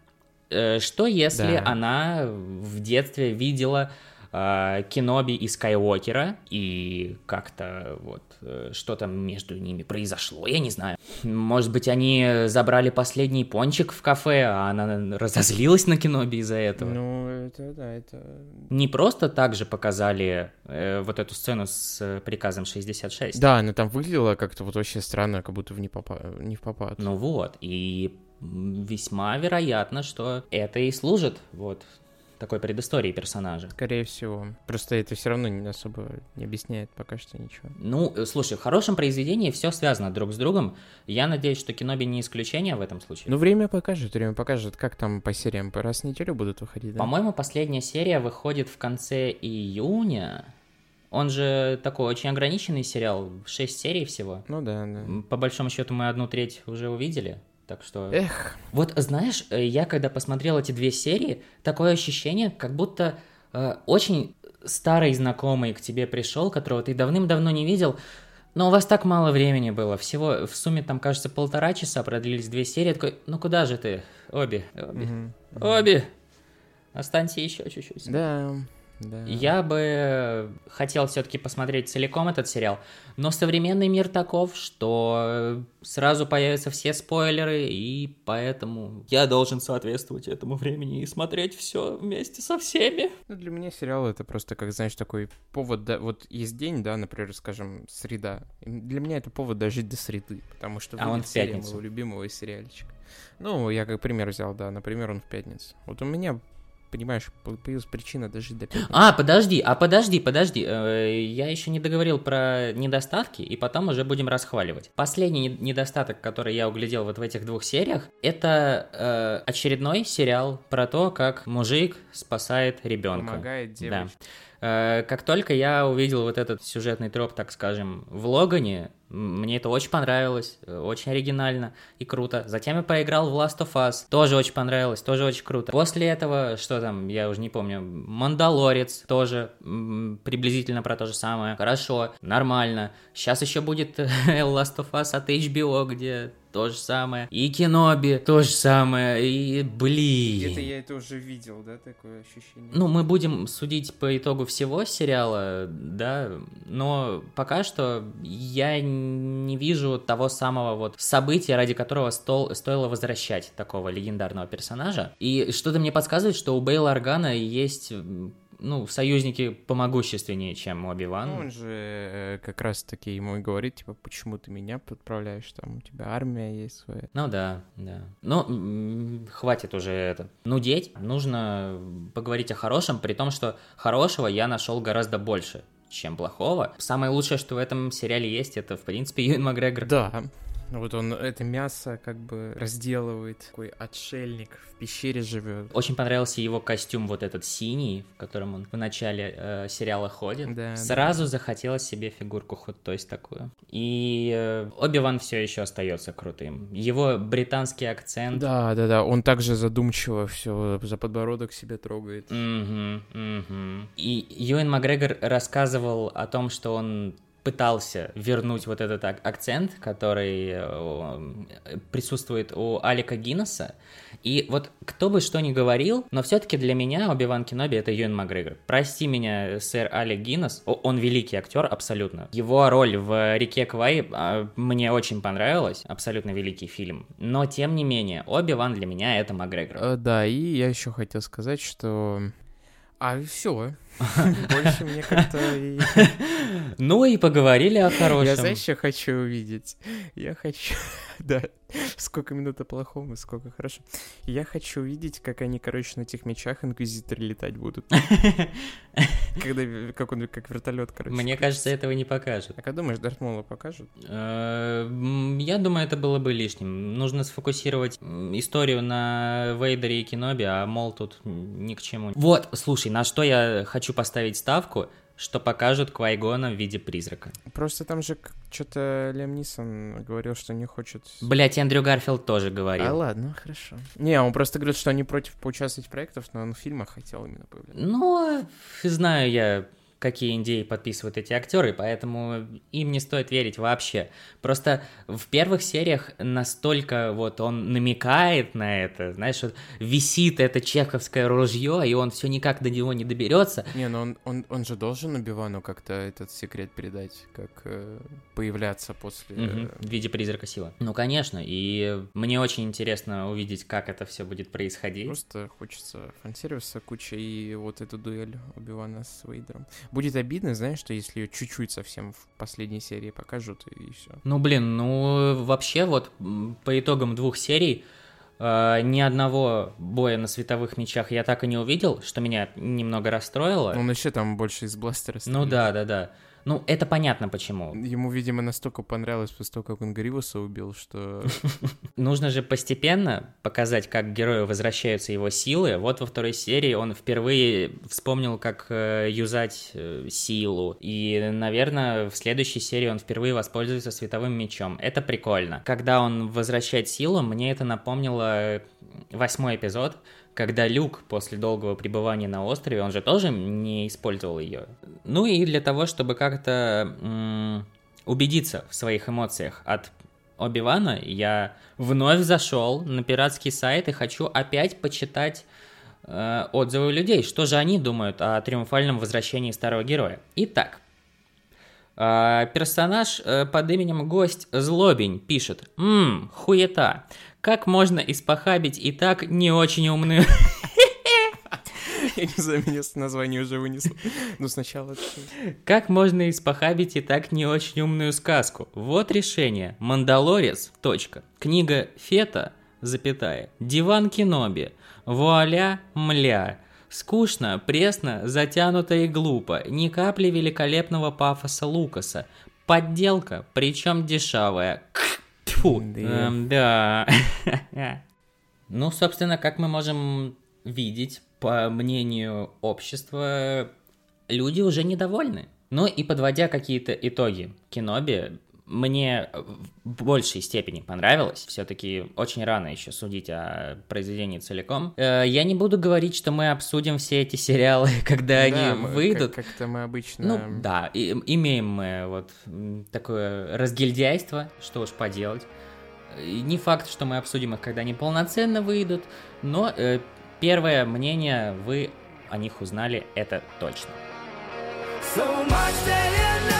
[SPEAKER 2] Э, Что если
[SPEAKER 1] Да.
[SPEAKER 2] она в детстве видела э, Кеноби и Скайуокера, и как-то вот э, что-то между ними произошло, я не знаю. Может быть, они забрали последний пончик в кафе, а она разозлилась на Кеноби из-за этого.
[SPEAKER 1] Ну, это, да, это...
[SPEAKER 2] Не просто так же показали э, вот эту сцену с э, приказом 66.
[SPEAKER 1] Да, она там выглядела как-то вот вообще странно, как будто в не, попа- не в попад.
[SPEAKER 2] Ну вот, и весьма вероятно, что это и служит вот такой предыстории персонажа.
[SPEAKER 1] Скорее всего. Просто это все равно не особо не объясняет пока что ничего.
[SPEAKER 2] Ну, э, слушай, в хорошем произведении все связано друг с другом. Я надеюсь, что Киноби не исключение в этом случае.
[SPEAKER 1] Ну, время покажет, время покажет, как там по сериям по раз в неделю будут выходить, да?
[SPEAKER 2] По-моему, последняя серия выходит в конце июня. Он же такой очень ограниченный сериал, 6 серий всего.
[SPEAKER 1] Ну да, да.
[SPEAKER 2] По большому счету мы одну треть уже увидели, так что...
[SPEAKER 1] Эх,
[SPEAKER 2] Вот знаешь, э, я когда посмотрел эти две серии, такое ощущение, как будто э, очень старый знакомый к тебе пришел, которого ты давным-давно не видел, но у вас так мало времени было. Всего в сумме там, кажется, полтора часа продлились две серии. Такой, ну куда же ты, Оби, Оби,
[SPEAKER 1] мгм.
[SPEAKER 2] Оби, останься еще чуть-чуть.
[SPEAKER 1] да, Да.
[SPEAKER 2] Я бы хотел все-таки посмотреть целиком этот сериал, но современный мир таков, что сразу появятся все спойлеры, и поэтому я должен соответствовать этому времени и смотреть все вместе со всеми.
[SPEAKER 1] Ну, для меня сериал это просто, как, знаешь, такой повод, да, вот есть день, да, например, скажем, среда. Для меня это повод дожить до среды, потому что
[SPEAKER 2] А он в пятницу.
[SPEAKER 1] моего любимого сериальчика. Ну, я как пример взял, да, например, он в пятницу. Вот у меня, понимаешь, по- появилась причина дожить до пятницы.
[SPEAKER 2] А, подожди, а подожди, подожди. э, Я еще не договорил про недостатки, и потом уже будем расхваливать. Последний не- недостаток, который я углядел вот в этих двух сериях, это э, очередной сериал про то, как мужик спасает ребенка.
[SPEAKER 1] Помогает
[SPEAKER 2] Да.
[SPEAKER 1] девочке.
[SPEAKER 2] Э, Как только я увидел вот этот сюжетный троп, так скажем, в Логане, мне это очень понравилось, э, очень оригинально и круто. Затем я поиграл в Last of Us, тоже очень понравилось, тоже очень круто. После этого, что там, я уже не помню, Мандалорец, тоже приблизительно про то же самое. Хорошо, нормально. Сейчас еще будет Last of Us от HBO, где то же самое. И Киноби, то же самое. И, блин.
[SPEAKER 1] Где-то я это уже видел, да, такое ощущение.
[SPEAKER 2] Ну, мы будем судить по итогу всего сериала, да, но пока что я не вижу того самого вот события, ради которого стол, стоило возвращать такого легендарного персонажа. И что-то мне подсказывает, что у Бейла Органа есть, ну, союзники помогущественнее, чем Оби-Ван.
[SPEAKER 1] Ну, он же э, как раз-таки ему и говорит, типа, почему ты меня подправляешь, там, у тебя армия есть своя.
[SPEAKER 2] Ну да, да. М, хватит уже это. Нудеть. Нужно поговорить о хорошем, при том, что хорошего я нашел гораздо больше, чем плохого. Самое лучшее, что в этом сериале есть, это, в принципе, Юэн Макгрегор.
[SPEAKER 1] Да. Вот он это мясо как бы разделывает. Такой отшельник в пещере живет.
[SPEAKER 2] Очень понравился его костюм, вот этот синий, в котором он в начале э, сериала ходит.
[SPEAKER 1] Да,
[SPEAKER 2] Сразу захотелось себе фигурку Hot Toys такую. И э, Оби-Ван все еще остается крутым. Его британский акцент.
[SPEAKER 1] Да, да, да. Он также задумчиво все за подбородок себе трогает.
[SPEAKER 2] Мгм, мгм. И Юэн Макгрегор рассказывал о том, что он пытался вернуть вот этот ак- акцент, который э, присутствует у Алика Гиннесса. И вот кто бы что ни говорил, но все-таки для меня Оби-Ван Кеноби это Юэн Макгрегор. Прости меня, сэр Алик Гиннес, он великий актер, абсолютно. Его роль в «Реке Квай» а, мне очень понравилась, абсолютно великий фильм. Но, тем не менее, Оби-Ван для меня это Макгрегор.
[SPEAKER 1] Э, Да, и я еще хотел сказать, что... А все. Больше мне как-то...
[SPEAKER 2] Ну и поговорили о хорошем.
[SPEAKER 1] Я, знаешь, что хочу увидеть? Я хочу... Да, сколько минут о плохом и сколько хорошо. Я хочу увидеть, как они, короче, на этих мечах инквизиторы летать будут. Когда, как он, как вертолет, короче.
[SPEAKER 2] Мне кажется, этого не покажут.
[SPEAKER 1] А как думаешь, Дарт Мола покажут?
[SPEAKER 2] Э, Я думаю, это было бы лишним. Нужно сфокусировать историю на Вейдере и Киноби, а Мол тут ни к чему. Вот, слушай, на что я хочу поставить ставку, что покажут Квайгона в виде призрака.
[SPEAKER 1] Просто там же что-то Лем Нисон говорил, что не хочет...
[SPEAKER 2] Блять, Эндрю Гарфилд тоже говорил.
[SPEAKER 1] А ладно, хорошо. Не, он просто говорит, что они против поучаствовать в проектах, но он в фильмах хотел именно появляться.
[SPEAKER 2] Ну, знаю я, какие идеи подписывают эти актеры, поэтому им не стоит верить вообще. Просто в первых сериях настолько вот он намекает на это, знаешь, вот висит это чеховское ружье, и он все никак до него не доберется.
[SPEAKER 1] Не, но он, он, он же должен Убивану как-то этот секрет передать, как э, появляться после...
[SPEAKER 2] Мгм, в виде призрака сила. Ну, конечно, и мне очень интересно увидеть, как это все будет происходить.
[SPEAKER 1] Просто хочется фан-сервиса куча и вот эту дуэль Убивана с Вейдером. Будет обидно, знаешь, что если ее чуть-чуть совсем в последней серии покажут, и все.
[SPEAKER 2] Ну, блин, ну, вообще вот по итогам двух серий э, ни одного боя на световых мечах я так и не увидел, что меня немного расстроило.
[SPEAKER 1] Он еще там больше из бластера
[SPEAKER 2] Ну
[SPEAKER 1] стреляет.
[SPEAKER 2] да, да, да. Ну, это понятно почему.
[SPEAKER 1] Ему, видимо, настолько понравилось после того, как он Гривуса убил, что...
[SPEAKER 2] Нужно же постепенно показать, как герою возвращаются его силы. Вот во второй серии он впервые вспомнил, как э, юзать э, силу. И, наверное, в следующей серии он впервые воспользуется световым мечом. Это прикольно. Когда он возвращает силу, мне это напомнило восьмой эпизод, когда Люк после долгого пребывания на острове, он же тоже не использовал ее. Ну и для того, чтобы как-то м, убедиться в своих эмоциях от Оби-Вана, я вновь зашел на пиратский сайт и хочу опять почитать э, отзывы людей, что же они думают о триумфальном возвращении старого героя. Итак, э, персонаж э, под именем Гость Злобень пишет «Ммм, хуета, как можно испохабить и так не очень умную...»
[SPEAKER 1] Я не знаю, меня с названия уже вынесло. Но сначала...
[SPEAKER 2] Как можно испохабить и так не очень умную сказку? Вот решение. Мандалорец, точка. Книга Фета, запятая. Диван Киноби. Вуаля, мля. Скучно, пресно, затянуто и глупо. Ни капли великолепного пафоса Лукаса. Подделка, причем дешевая. Тьфу.
[SPEAKER 1] Да.
[SPEAKER 2] Эм, да. Ну, собственно, как мы можем видеть, по мнению общества, люди уже недовольны. Ну и подводя какие-то итоги, Киноби мне в большей степени понравилось. Все-таки очень рано еще судить о произведении целиком. Э, Я не буду говорить, что мы обсудим все эти сериалы, когда
[SPEAKER 1] Да,
[SPEAKER 2] они
[SPEAKER 1] мы-
[SPEAKER 2] выйдут.
[SPEAKER 1] Как- Как-то мы обычно...
[SPEAKER 2] Ну да, и- имеем мы вот такое разгильдяйство, что уж поделать. И Не факт, что мы обсудим их, когда они полноценно выйдут, но э, первое мнение вы о них узнали, это точно.
[SPEAKER 10] So much day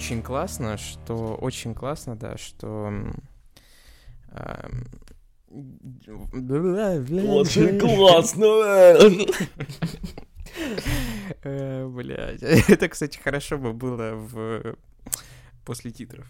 [SPEAKER 1] Очень классно, что... Очень классно, да, что...
[SPEAKER 4] Очень классно.
[SPEAKER 1] Э, Блядь. Это, кстати, хорошо бы было в... после титров.